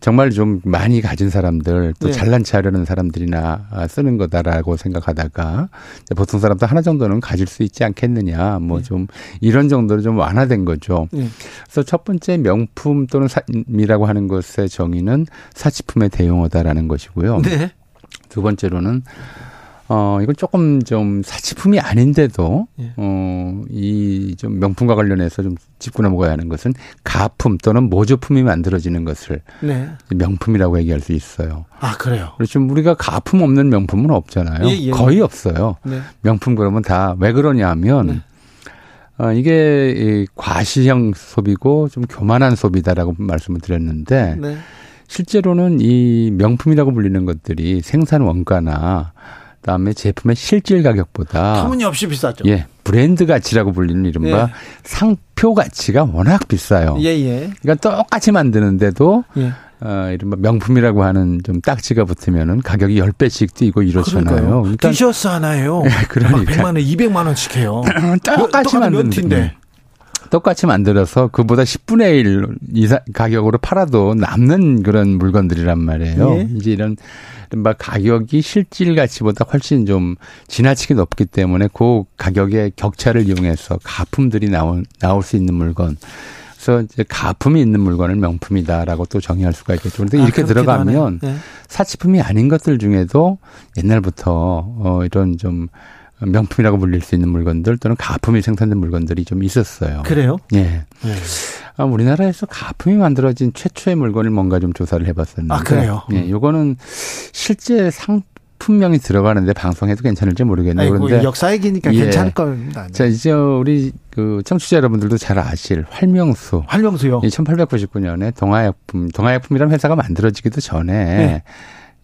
정말 좀 많이 가진 사람들 또 네. 잘난 체 하려는 사람들이나 쓰는 거다라고 생각하다가 보통 사람도 하나 정도는 가질 수 있지 않겠느냐 뭐좀 네. 이런 정도로 좀 완화된 거죠. 네. 그래서 첫 번째 명품 또는 사이라고 하는 것의 정의는 사치품의 대용어다라는 것이고요. 네. 두 번째로는 어, 이건 조금 좀 사치품이 아닌데도, 예. 어, 이 좀 명품과 관련해서 좀 짚고 넘어가야 하는 것은 가품 또는 모조품이 만들어지는 것을 네. 명품이라고 얘기할 수 있어요. 아, 그래요? 그렇죠. 우리가 가품 없는 명품은 없잖아요. 예, 예. 거의 없어요. 네. 명품 그러면 다 왜 그러냐 하면, 네. 어, 이게 이 과시형 소비고 좀 교만한 소비다라고 말씀을 드렸는데, 네. 실제로는 이 명품이라고 불리는 것들이 생산 원가나 그다음에 제품의 실질 가격보다 터무니없이 비싸죠. 예, 브랜드 가치라고 불리는 이른바 예. 상표 가치가 워낙 비싸요. 예, 예. 그러니까 똑같이 만드는데도 예. 어, 이른바 명품이라고 하는 좀 딱지가 붙으면은 가격이 10배씩 뛰고 이렇잖아요. 그러니까 티셔츠 하나에요. 예, 그러니까 100만 원, 200만 원씩 해요. 똑같이 만드는데. 똑같이 만들어서 그보다 10분의 1 이상 가격으로 팔아도 남는 그런 물건들이란 말이에요. 예. 이제 이런 이른바 가격이 실질 가치보다 훨씬 좀 지나치게 높기 때문에 그 가격의 격차를 이용해서 가품들이 나올, 나올 수 있는 물건. 그래서 이제 가품이 있는 물건을 명품이다라고 또 정의할 수가 있겠죠. 그런데 아, 이렇게 들어가면 네. 사치품이 아닌 것들 중에도 옛날부터 어 이런 좀 명품이라고 불릴 수 있는 물건들 또는 가품이 생산된 물건들이 좀 있었어요. 그래요? 예. 네. 아, 우리나라에서 가품이 만들어진 최초의 물건을 뭔가 좀 조사를 해봤었는데. 아, 그래요? 예, 요거는 실제 상, 품명이 들어가는데 방송해도 괜찮을지 모르겠네요. 그런데 역사 얘기니까 예. 괜찮을 겁니다. 자, 이제 우리 그 청취자 여러분들도 잘 아실 활명수. 활명수요. 1899년에 동아약품, 동아약품이라는 회사가 만들어지기도 전에 네.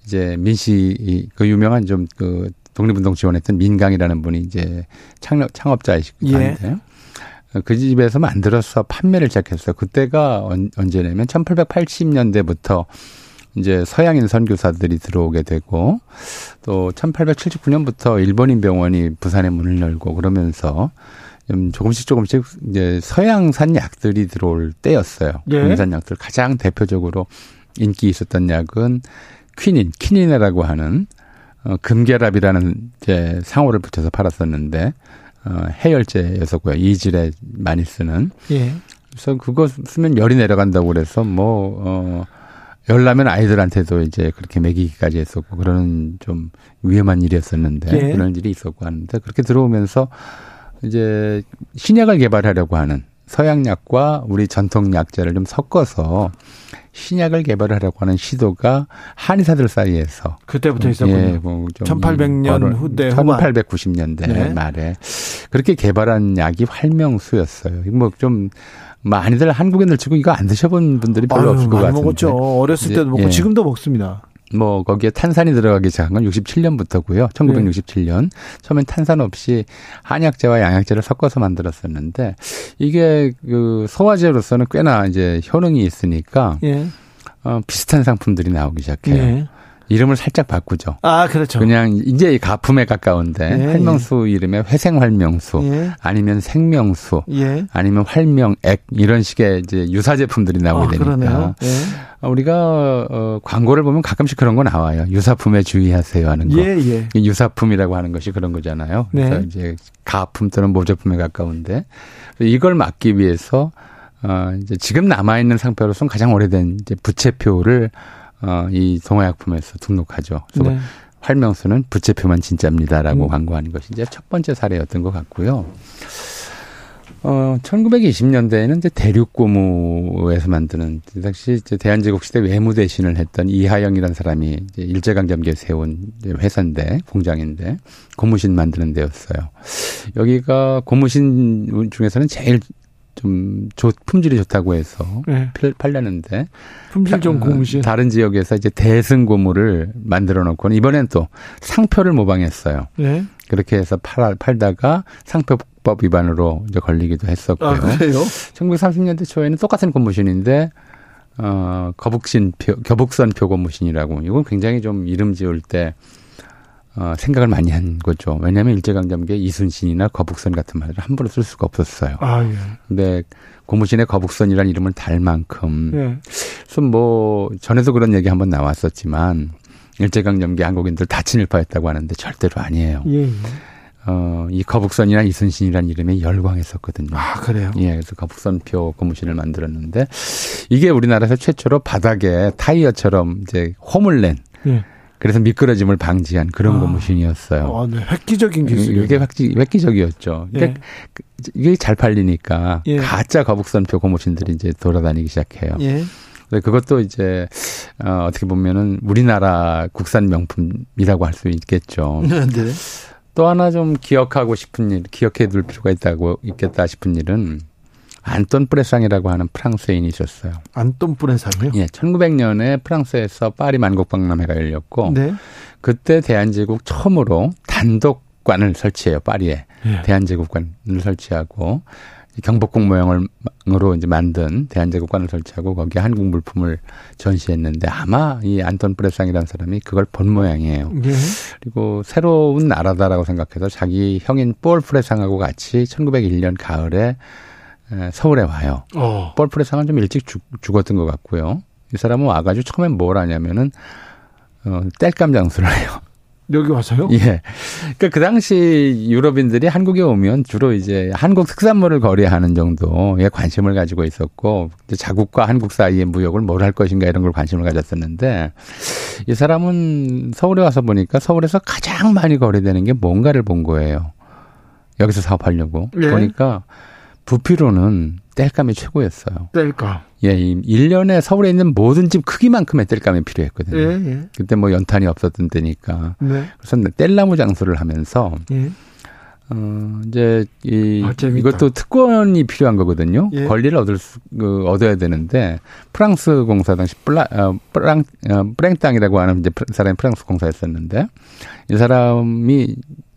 이제 민씨 그 유명한 좀그 독립운동 지원했던 민강이라는 분이 이제 창업 창업자이시기도 예. 한데 그 집에서 만들어서 판매를 시작했어요. 그때가 언 제냐면 1880년대부터 이제 서양인 선교사들이 들어오게 되고 또 1879년부터 일본인 병원이 부산에 문을 열고 그러면서 좀 조금씩 조금씩 이제 서양산 약들이 들어올 때였어요. 예. 국산 약들 가장 대표적으로 인기 있었던 약은 퀴닌, 키닌이라고 하는 어, 금결합이라는 이제 상호를 붙여서 팔았었는데 어, 해열제였었고요. 이질에 많이 쓰는. 예. 그래서 그거 쓰면 열이 내려간다고 그래서 뭐, 어, 열 나면 아이들한테도 이제 그렇게 먹이기까지 했었고 그런 좀 위험한 일이었었는데 예. 그런 일이 있었고 하는데 그렇게 들어오면서 이제 신약을 개발하려고 하는 서양약과 우리 전통약제를 좀 섞어서 신약을 개발하려고 하는 시도가 한의사들 사이에서 그때부터 있었군요. 예, 뭐 1800년 후대 1890년대 네. 말에 그렇게 개발한 약이 활명수였어요. 뭐좀 많이들 한국인들 치고 이거 안 드셔본 분들이 별로 아유, 없을 것 같은데. 먹었죠. 어렸을 때도 먹고 예. 지금도 먹습니다. 뭐 거기에 탄산이 들어가기 시작한 건 67년부터고요. 1967년. 네. 처음엔 탄산 없이 한약재와 양약재를 섞어서 만들었었는데 이게 그 소화제로서는 꽤나 이제 효능이 있으니까 예. 어, 비슷한 상품들이 나오기 시작해요. 네. 이름을 살짝 바꾸죠. 아, 그렇죠. 그냥 이제 가품에 가까운데 예, 활명수 예. 이름에 회생 활명수 예. 아니면 생명수 예. 아니면 활명액 이런 식의 이제 유사 제품들이 나오게 아, 되니까 예. 어, 우리가 어, 광고를 보면 가끔씩 그런 거 나와요. 유사품에 주의하세요 하는 거. 예, 예. 유사품이라고 하는 것이 그런 거잖아요. 네. 그래서 이제 가품 또는 모제품에 가까운데 이걸 막기 위해서 어, 이제 지금 남아 있는 상표로서는 가장 오래된 이제 부채표를 어, 이 동화약품에서 등록하죠. 그래서 네. 활명수는 부채표만 진짜입니다라고 음. 광고하는 것이 이제 첫 번째 사례였던 것 같고요. 어, 1920년대에는 이제 대륙고무에서 만드는 당시 이제 대한제국 시대 외무 대신을 했던 이하영이라는 사람이 이제 일제강점기에 세운 회사인데 공장인데 고무신 만드는 데였어요. 여기가 고무신 중에서는 제일 좀 좋, 품질이 좋다고 해서 네. 팔렸는데 품질 좀 고무신 다른 지역에서 이제 대승 고무를 만들어 놓고 이번엔 또 상표를 모방했어요. 네. 그렇게 해서 팔, 팔다가 상표법 위반으로 이제 걸리기도 했었고요. 아, 그래요? 1930년대 초에는 똑같은 고무신인데 어, 거북신표, 겨북선 표 고무신이라고 이건 굉장히 좀 이름 지을 때 어, 생각을 많이 한 거죠. 왜냐하면 일제강점기에 이순신이나 거북선 같은 말을 함부로 쓸 수가 없었어요. 아, 예. 근데 고무신의 거북선이라는 이름을 달 만큼. 예. 그래서 뭐, 전에도 그런 얘기 한번 나왔었지만, 일제강점기 한국인들 다 친일파였다고 하는데 절대로 아니에요. 예. 예. 어, 이 거북선이나 이순신이라는 이름에 열광했었거든요. 아, 그래요? 예, 그래서 거북선표 고무신을 만들었는데, 이게 우리나라에서 최초로 바닥에 타이어처럼 이제 홈을 낸, 예. 그래서 미끄러짐을 방지한 그런 아, 고무신이었어요. 아, 네. 획기적인 기술. 이게 획기, 획기적이었죠. 예. 그러니까 이게 잘 팔리니까 예. 가짜 거북선표 고무신들이 이제 돌아다니기 시작해요. 예. 그것도 이제 어, 어떻게 보면은 우리나라 국산 명품이라고 할 수 있겠죠. 네. 또 하나 좀 기억하고 싶은 일, 기억해 둘 필요가 있다고 있겠다 싶은 일은 안톤 프레상이라고 하는 프랑스인이 있었어요. 안톤 프레상이요? 예, 1900년에 프랑스에서 파리 만국박람회가 열렸고 네. 그때 대한제국 처음으로 단독관을 설치해요. 파리에 예. 대한제국관을 설치하고 경복궁 모형으로 이제 만든 대한제국관을 설치하고 거기에 한국 물품을 전시했는데 아마 이 안톤 프레상이라는 사람이 그걸 본 모양이에요. 예. 그리고 새로운 나라다라고 생각해서 자기 형인 폴 프레상하고 같이 1901년 가을에 서울에 와요. 어. 뻘프레상은 좀 일찍 죽, 죽었던 것 같고요. 이 사람은 와가지고 처음엔 뭘 하냐면은 어, 땔감 장수를 해요. 여기 와서요? 예. 그러니까 그 당시 유럽인들이 한국에 오면 주로 이제 한국 특산물을 거래하는 정도의 관심을 가지고 있었고 자국과 한국 사이의 무역을 뭘 할 것인가 이런 걸 관심을 가졌었는데 이 사람은 서울에 와서 보니까 서울에서 가장 많이 거래되는 게 뭔가를 본 거예요. 여기서 사업하려고 예. 보니까 부피로는 땔감이 최고였어요. 땔감. 예, 1년에 서울에 있는 모든 집 크기만큼의 땔감이 필요했거든요. 예, 예. 그때 뭐 연탄이 없었던 때니까. 네. 그래서 땔나무 장수를 하면서 예. 어, 이제, 이, 아, 이것도 특권이 필요한 거거든요. 예. 권리를 얻을 수, 그, 얻어야 되는데, 프랑스 공사 당시 플라, 어, 프랑, 어, 프랭땅이라고 하는 이제 사람이 프랑스 공사였었는데, 이 사람이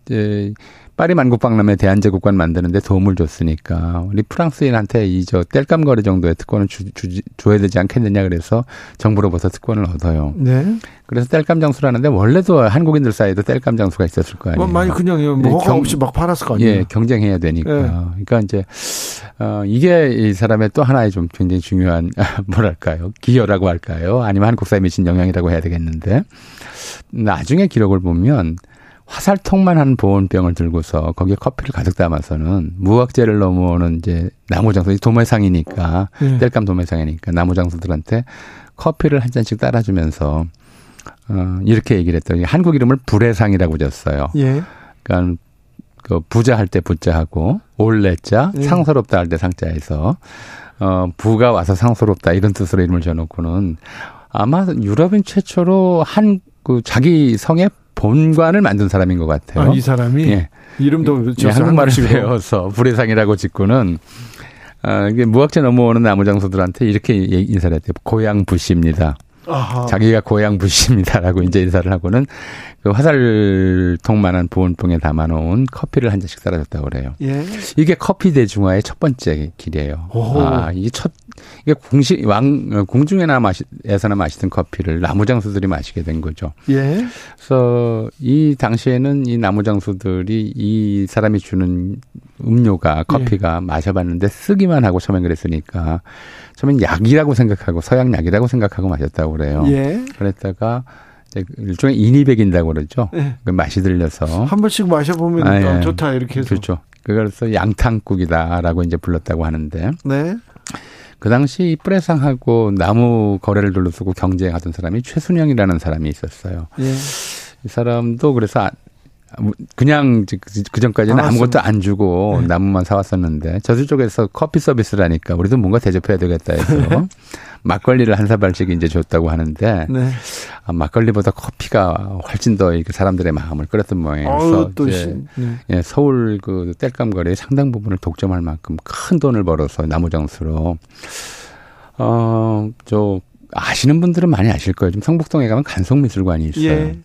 이제 파리 만국박람회 대한제국관 만드는데 도움을 줬으니까 우리 프랑스인한테 이저 땔감 거래 정도의 특권을 주, 주, 줘야 되지 않겠느냐 그래서 정부로부터 특권을 얻어요. 네. 그래서 땔감 장수라는데 원래도 한국인들 사이에도 땔감 장수가 있었을 거 아니에요. 뭐 많이 그냥 뭐 허가 없이 막 팔았을 거 아니에요. 예, 경쟁해야 되니까. 네. 그러니까 이제 어 이게 이 사람의 또 하나의 좀 굉장히 중요한 뭐랄까요 기여라고 할까요? 아니면 한국 사회에 미친 영향이라고 해야 되겠는데 나중에 기록을 보면 화살통만 한 보온병을 들고서 거기에 커피를 가득 담아서는 무학재를 넘어오는 이제 나무장수, 도매상이니까, 네. 땔감 도매상이니까 나무장수들한테 커피를 한 잔씩 따라주면서, 어, 이렇게 얘기를 했더니 한국 이름을 불해상이라고 졌어요. 예. 그러니까 그 부자 할 때 부자하고 올레자, 예. 상서롭다 할 때 상자에서, 어, 부가 와서 상서롭다 이런 뜻으로 이름을 져놓고는 아마 유럽인 최초로 한, 그 자기 성에 본관을 만든 사람인 것 같아요. 아, 이 사람이 예. 이름도 예, 한국말을 배워서 불해상이라고 짓고는 아, 이게 무학재 넘어오는 나무 장수들한테 이렇게 인사를 했대요. 고향 부시입니다. 아하. 자기가 고향 부시입니다라고 이제 인사를 하고는 그 화살통만한 보온병에 담아놓은 커피를 한 잔씩 따라줬다고 그래요. 예. 이게 커피 대중화의 첫 번째 길이에요. 오. 아, 이게 첫 이게 공시 왕 공중에나 마시 에서나 마시던 커피를 나무 장수들이 마시게 된 거죠. 예. 그래서 이 당시에는 이 나무 장수들이 이 사람이 주는 음료가 커피가 예. 마셔봤는데 쓰기만 하고 처음엔 그랬으니까 처음엔 약이라고 생각하고 서양 약이라고 생각하고 마셨다고 그래요. 예. 그랬다가 일종의 인이 백인다고 그러죠. 예. 그 맛이 들려서 한 번씩 마셔보면 아, 예. 좋다 이렇게 해서 그렇죠. 그래서 양탕국이다라고 이제 불렀다고 하는데. 네. 그 당시 프레상하고 나무 거래를 둘러쓰고 경쟁하던 사람이 최순영이라는 사람이 있었어요. 예. 이 사람도 그래서 아, 그냥 그 전까지는 아무것도 안 주고 네. 나무만 사왔었는데 저쪽에서 커피 서비스를 하니까 우리도 뭔가 대접해야 되겠다 해서 막걸리를 한 사발씩 이제 줬다고 하는데 네. 아, 막걸리보다 커피가 훨씬 더 이렇게 사람들의 마음을 끌었던. 그래서 또 이제 네. 예, 서울 그 땔감 거리의 상당 부분을 독점할 만큼 큰 돈을 벌어서 나무장수로 어저 아시는 분들은 많이 아실 거예요. 좀 성북동에 가면 간송미술관이 있어요. 예.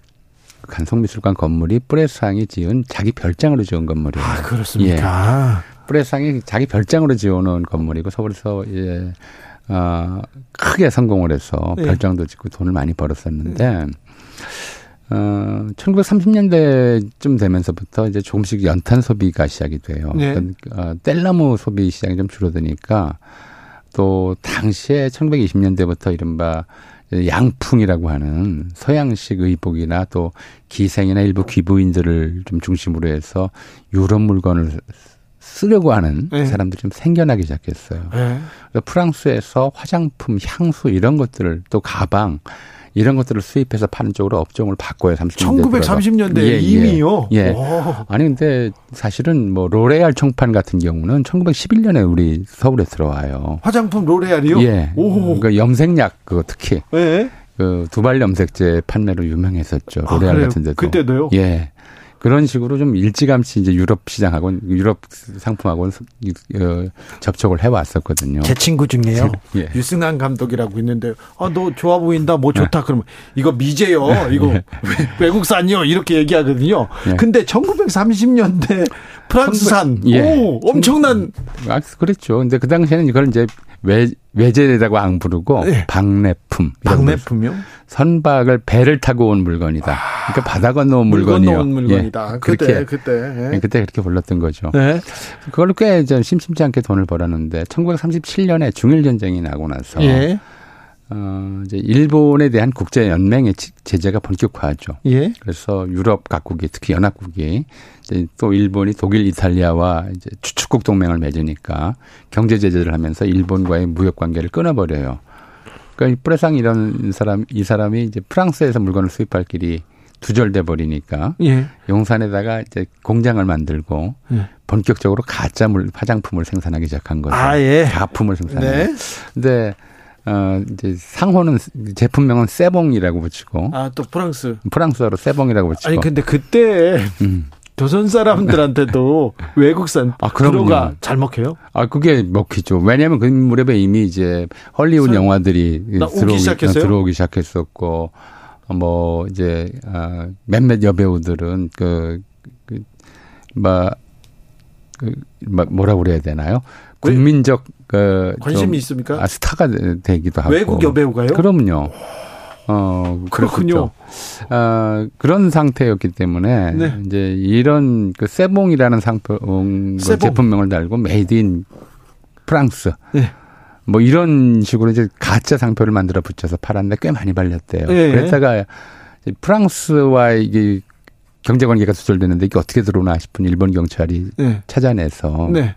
간송미술관 건물이 프레상이 지은 자기 별장으로 지은 건물이에요. 아, 그렇습니까? 예. 프레상이 자기 별장으로 지어놓은 건물이고 서울에서 예, 어, 크게 성공을 해서 네. 별장도 짓고 돈을 많이 벌었었는데 네. 어, 1930년대쯤 되면서부터 이제 조금씩 연탄 소비가 시작이 돼요. 네. 그러니까, 어, 뗄나무 소비 시장이 좀 줄어드니까 또 당시에 1920년대부터 이른바 양풍이라고 하는 서양식 의복이나 또 기생이나 일부 귀부인들을 좀 중심으로 해서 유럽 물건을 쓰려고 하는 네. 사람들이 좀 생겨나기 시작했어요. 네. 프랑스에서 화장품, 향수 이런 것들을 또 가방 이런 것들을 수입해서 파는 쪽으로 업종을 바꿔요. 30년대 1930년대 예, 예, 이미요. 예. 오. 아니 근데 사실은 뭐 로레알 총판 같은 경우는 1911년에 우리 서울에 들어와요. 화장품 로레알이요? 예. 오. 그 염색약 그거 특히. 예. 그 두발 염색제 판매로 유명했었죠. 로레알 아, 같은 데도. 그때도요? 예. 그런 식으로 좀 일찌감치 이제 유럽 시장하고 유럽 상품하고 어, 접촉을 해왔었거든요. 제 친구 중에요. 예. 유승환 감독이라고 있는데, 아, 너 좋아 보인다, 뭐 좋다. 네. 그러면 이거 미제요. 이거 예. 외국산이요. 이렇게 얘기하거든요. 예. 근데 1930년대 프랑스산. 예. 오, 엄청난. 아, 그랬죠. 근데 그 당시에는 이걸 이제 외, 외제라고 안 부르고 네. 박내품. 박내품이요? 선박을 배를 타고 온 물건이다. 그러니까 바다 건너온 물건이요. 건너온 물건이다. 예. 그때 그렇게, 그때 예. 그때 그렇게 불렀던 거죠. 네. 그걸로 꽤 심심치 않게 돈을 벌었는데 1937년에 중일 전쟁이 나고 나서 예. 어, 이제 일본에 대한 국제 연맹의 제재가 본격화하죠. 예. 그래서 유럽 각국이 특히 연합국이 이제 또 일본이 독일, 이탈리아와 이제 추축국 동맹을 맺으니까 경제 제재를 하면서 일본과의 무역 관계를 끊어버려요. 그러니까 프레상 이런 사람 이 사람이 이제 프랑스에서 물건을 수입할 길이 두절돼 버리니까 예. 용산에다가 이제 공장을 만들고 예. 본격적으로 가짜 물 화장품을 생산하기 시작한 거죠. 아, 예. 가품을 생산해. 네. 근데 어, 이제 상호는 제품명은 세봉이라고 붙이고. 아, 또 프랑스. 프랑스어로 세봉이라고 붙이고. 아니, 근데 그때 음. 조선 사람들한테도 외국산 아, 그럼가 잘 먹혀요? 아, 그게 먹히죠. 왜냐하면 그 무렵에 이미 이제 hollywood 영화들이 들어오기? 들어오기 시작했었고, 뭐, 이제, 아, 몇몇 여배우들은 그, 그, 뭐, 그, 뭐라 그래야 되나요? 국민적 그 관심이 있습니까? 아, 스타가 되기도 하고 외국 여배우가요? 그럼요. 어 그렇군요. 어, 그런 상태였기 때문에 네. 이제 이런 그 세봉이라는 상품 세봉. 제품명을 달고 made in 프랑스. 네. 뭐 이런 식으로 이제 가짜 상표를 만들어 붙여서 팔았는데 꽤 많이 발렸대요. 네. 그랬다가 프랑스와 이게 경제 관계가 두절되는데 이게 어떻게 들어오나 싶은 일본 경찰이 네. 찾아내서 네.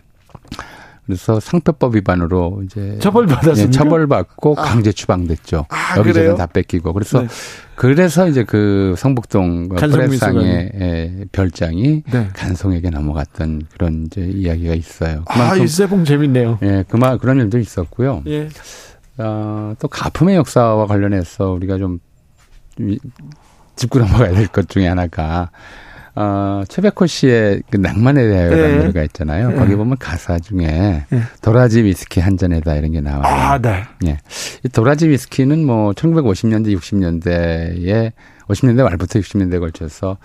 그래서 상표법 위반으로 이제 처벌받았습니까? 예, 처벌받고 아. 강제 추방됐죠. 아, 여기저기 다 뺏기고 그래서 네. 그래서 이제 그 성북동 프레상의 예, 별장이 네. 간송에게 넘어갔던 그런 이제 이야기가 있어요. 아, 이 세봉 재밌네요. 예, 그만 그런 일도 있었고요. 예. 어, 또 가품의 역사와 관련해서 우리가 좀 짚고 넘어가야 될 것 중에 하나가 어, 최백호 씨의 그 낭만에 대하여라는 네. 노래가 있잖아요. 네. 거기 보면 가사 중에 네. 도라지 위스키 한 잔에다 이런 게 나와요. 아, 네. 예. 이 도라지 위스키는 뭐 1950년대, 60년대에 50년대 말부터 60년대에 걸쳐서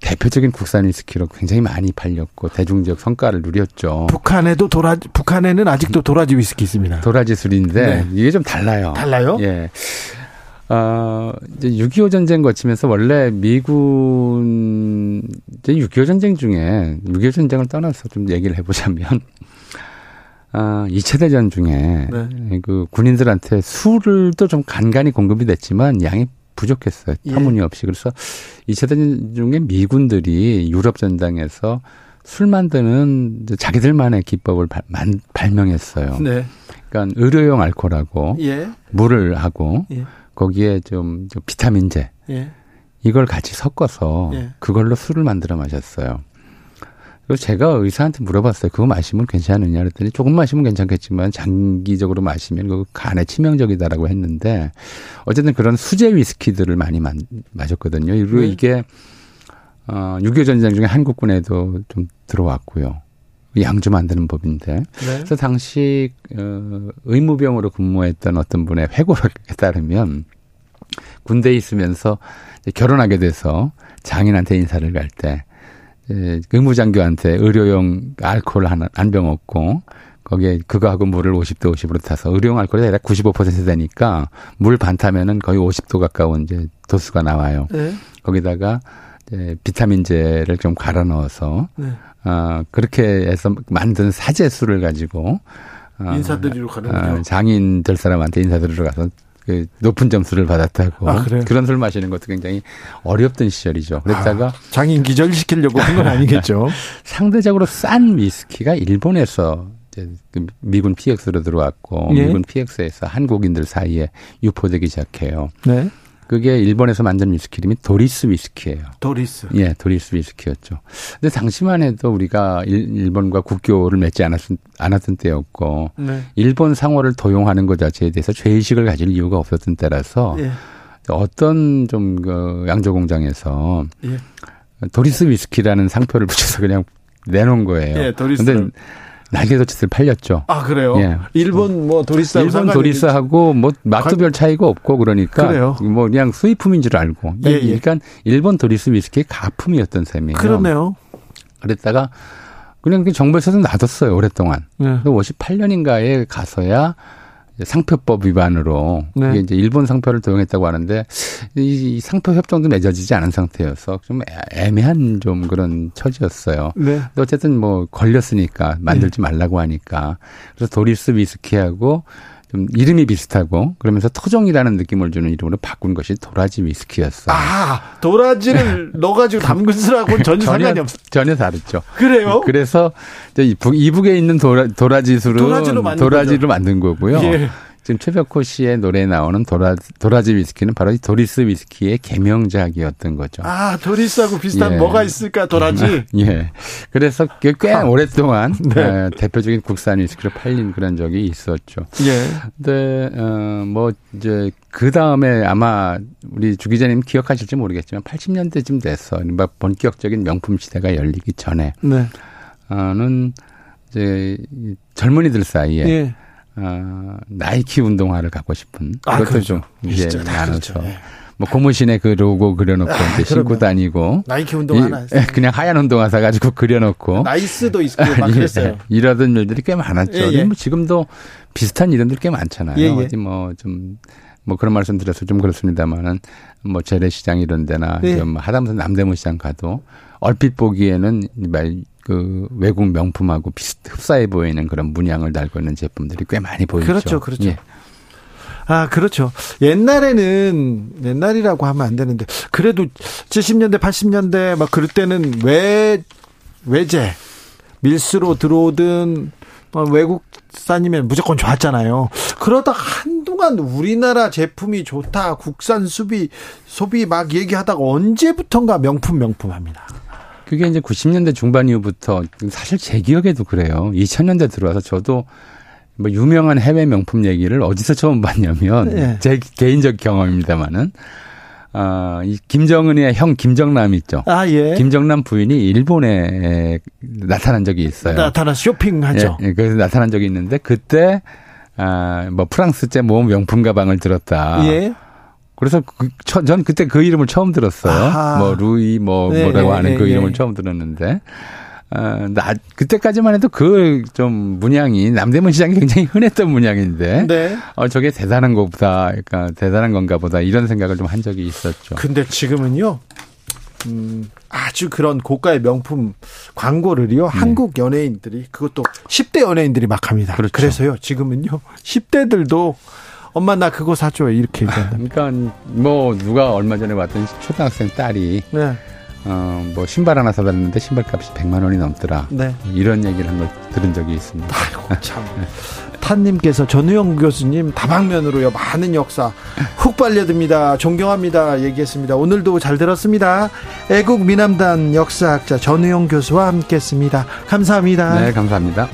대표적인 국산 위스키로 굉장히 많이 팔렸고 대중적 성과를 누렸죠. 북한에도 도라 북한에는 아직도 도라지 위스키 있습니다. 도라지 술인데 네. 이게 좀 달라요. 달라요? 예. 어, 이제 6.25 전쟁 거치면서 원래 미군, 이제 6.25 전쟁 중에, 6.25 전쟁을 떠나서 좀 얘기를 해보자면, 아, 2차 대전 중에, 네. 그 군인들한테 술을 또 좀 간간히 공급이 됐지만 양이 부족했어요. 예. 터무니없이. 그래서 2차 대전 중에 미군들이 유럽 전장에서 술 만드는 자기들만의 기법을 발, 만, 발명했어요. 네. 그러니까 의료용 알코올하고 예. 물을 하고 예. 거기에 좀, 좀 비타민제 예. 이걸 같이 섞어서 예. 그걸로 술을 만들어 마셨어요. 그리고 제가 의사한테 물어봤어요. 그거 마시면 괜찮느냐 그랬더니 조금 마시면 괜찮겠지만 장기적으로 마시면 그 간에 치명적이다라고 했는데 어쨌든 그런 수제 위스키들을 많이 마, 마셨거든요. 그리고 네. 이게 어, 6.25 전쟁 중에 한국군에도 좀 들어왔고요. 양주 만드는 법인데. 네. 그래서 당시 어, 의무병으로 근무했던 어떤 분의 회고록에 따르면 군대에 있으면서 결혼하게 돼서 장인한테 인사를 갈때 예, 의무장교한테 의료용 알코올 하나 안병 얻고 거기에 그거하고 물을 50도 50으로 타서 의료용 알코올이 대략 95% 되니까 물 반 타면은 거의 50도 가까운 이제 도수가 나와요. 네. 거기다가 이제 비타민제를 좀 갈아 넣어서 네. 어, 그렇게 해서 만든 사제수를 가지고 어, 인사드리러 가는 어, 장인 될 사람한테 인사드리러 가서 그 높은 점수를 받았다고 아, 그런 술 마시는 것도 굉장히 어렵던 시절이죠. 그랬다가 아, 장인 기절시키려고 한 건 아니겠죠. 상대적으로 싼 위스키가 일본에서 그 미군 PX로 들어왔고 예? 미군 PX에서 한국인들 사이에 유포되기 시작해요. 네. 그게 일본에서 만든 위스키 이름이 도리스 위스키예요. 도리스. 예, 도리스 위스키였죠. 근데 당시만 해도 우리가 일, 본과 국교를 맺지 않았, 않았던 때였고 네. 일본 상호를 도용하는 것 자체에 대해서 죄의식을 가질 이유가 없었던 때라서 예. 어떤 좀 그 양조 공장에서 예. 도리스 위스키라는 상표를 붙여서 그냥 내놓은 거예요. 예, 도리스. 근데 날개도치들 팔렸죠. 아 그래요? 예. 일본 뭐 도리스 일본 도리스하고 뭐 맛도 별 차이가 없고 그러니까 그래요? 뭐 그냥 수입품인 줄 알고. 예, 예. 그러니까 일본 도리스 위스키의 가품이었던 셈이에요. 그러네요. 그랬다가 그냥 그 정부에서도 놔뒀어요 오랫동안. 예. 58년인가에 가서야 상표법 위반으로 네. 이게 이제 일본 상표를 도용했다고 하는데 이 상표 협정도 맺어지지 않은 상태여서 좀 애매한 좀 그런 처지였어요. 네. 근데 어쨌든 뭐 걸렸으니까 만들지 네. 말라고 하니까 그래서 토리스 위스키하고 좀 이름이 비슷하고 그러면서 토종이라는 느낌을 주는 이름으로 바꾼 것이 도라지 위스키였어요. 아, 도라지를 넣어가지고 담근 술하고는 전혀 상관이 없어. 전혀 다르죠. 그래요? 그래서 이북에 있는 도라, 도라지 술은 도라지로 만든, 도라지로 만든 거고요. 예. 지금 최백호 씨의 노래에 나오는 도라, 도라지 위스키는 바로 이 토리스 위스키의 개명작이었던 거죠. 아, 도리스하고 비슷한 예. 뭐가 있을까, 도라지? 예. 그래서 꽤 아. 오랫동안 네. 어, 대표적인 국산 위스키로 팔린 그런 적이 있었죠. 예. 근데, 어, 뭐, 이제, 그 다음에 아마 우리 주 기자님 기억하실지 모르겠지만 80년대쯤 됐어. 본격적인 명품 시대가 열리기 전에. 네. 어는 이제 젊은이들 사이에 예. 어, 나이키 운동화를 갖고 싶은 아, 그것도 그렇죠. 좀 이제 많아서 그렇죠. 예. 뭐 고무신에 그 로고 그려놓고 아, 이제 신고 다니고 나이키 운동화 이, 그냥 하얀 운동화 사가지고 그려놓고 나이스도 있고 막 그랬어요. 예, 이러던 일들이 꽤 많았죠. 예, 예. 뭐 지금도 비슷한 이름들 꽤 많잖아요. 예, 예. 어디 뭐좀 뭐 그런 말씀 드려서 좀 그렇습니다만은 뭐 재래시장 이런 데나 예. 좀 하다못해 남대문 시장 가도 얼핏 보기에는 그 외국 명품하고 비슷 흡사해 보이는 그런 문양을 달고 있는 제품들이 꽤 많이 보이죠. 그렇죠, 그렇죠. 예. 아, 그렇죠. 옛날에는, 옛날이라고 하면 안 되는데, 그래도 70년대, 80년대 막 그럴 때는 외, 외제, 밀수로 들어오든, 뭐 외국산이면 무조건 좋았잖아요. 그러다 한동안 우리나라 제품이 좋다, 국산 수비, 소비 막 얘기하다가 언제부턴가 명품 명품 합니다. 그게 이제 90년대 중반 이후부터 사실 제 기억에도 그래요. 2000년대 들어와서 저도 뭐 유명한 해외 명품 얘기를 어디서 처음 봤냐면 네. 제 개인적 경험입니다만은 아, 이 김정은의 형 김정남 있죠. 아, 예. 김정남 부인이 일본에 나타난 적이 있어요. 나타나 쇼핑하죠. 예, 예, 그래서 나타난 적이 있는데 그때 아, 뭐 프랑스제 모험 명품 가방을 들었다. 예. 그래서 그, 전 그때 그 이름을 처음 들었어요. 아하. 뭐 루이 뭐 네, 뭐라고 네, 하는 네, 그 네. 이름을 처음 들었는데 어, 나 그때까지만 해도 그 좀 문양이 남대문 시장이 굉장히 흔했던 문양인데 네. 어 저게 대단한 것보다 그러니까 대단한 건가 보다 이런 생각을 좀 한 적이 있었죠. 근데 지금은요. 음, 아주 그런 고가의 명품 광고를요, 네. 한국 연예인들이, 그것도 10대 연예인들이 막 합니다. 그렇죠. 그래서요, 지금은요, 10대들도 엄마 나 그거 사줘 이렇게 얘기한다. 그러니까 뭐 누가 얼마 전에 왔던 초등학생 딸이 네. 어, 뭐 신발 하나 사달는데 신발값이 100만 원이 넘더라. 네. 이런 얘기를 한 걸 들은 적이 있습니다. 아이고, 참. 네. 탄님께서 전우영 교수님 다방면으로요 많은 역사 훅 빨려듭니다. 존경합니다. 얘기했습니다. 오늘도 잘 들었습니다. 애국 미남단 역사학자 전우영 교수와 함께했습니다. 감사합니다. 네, 감사합니다.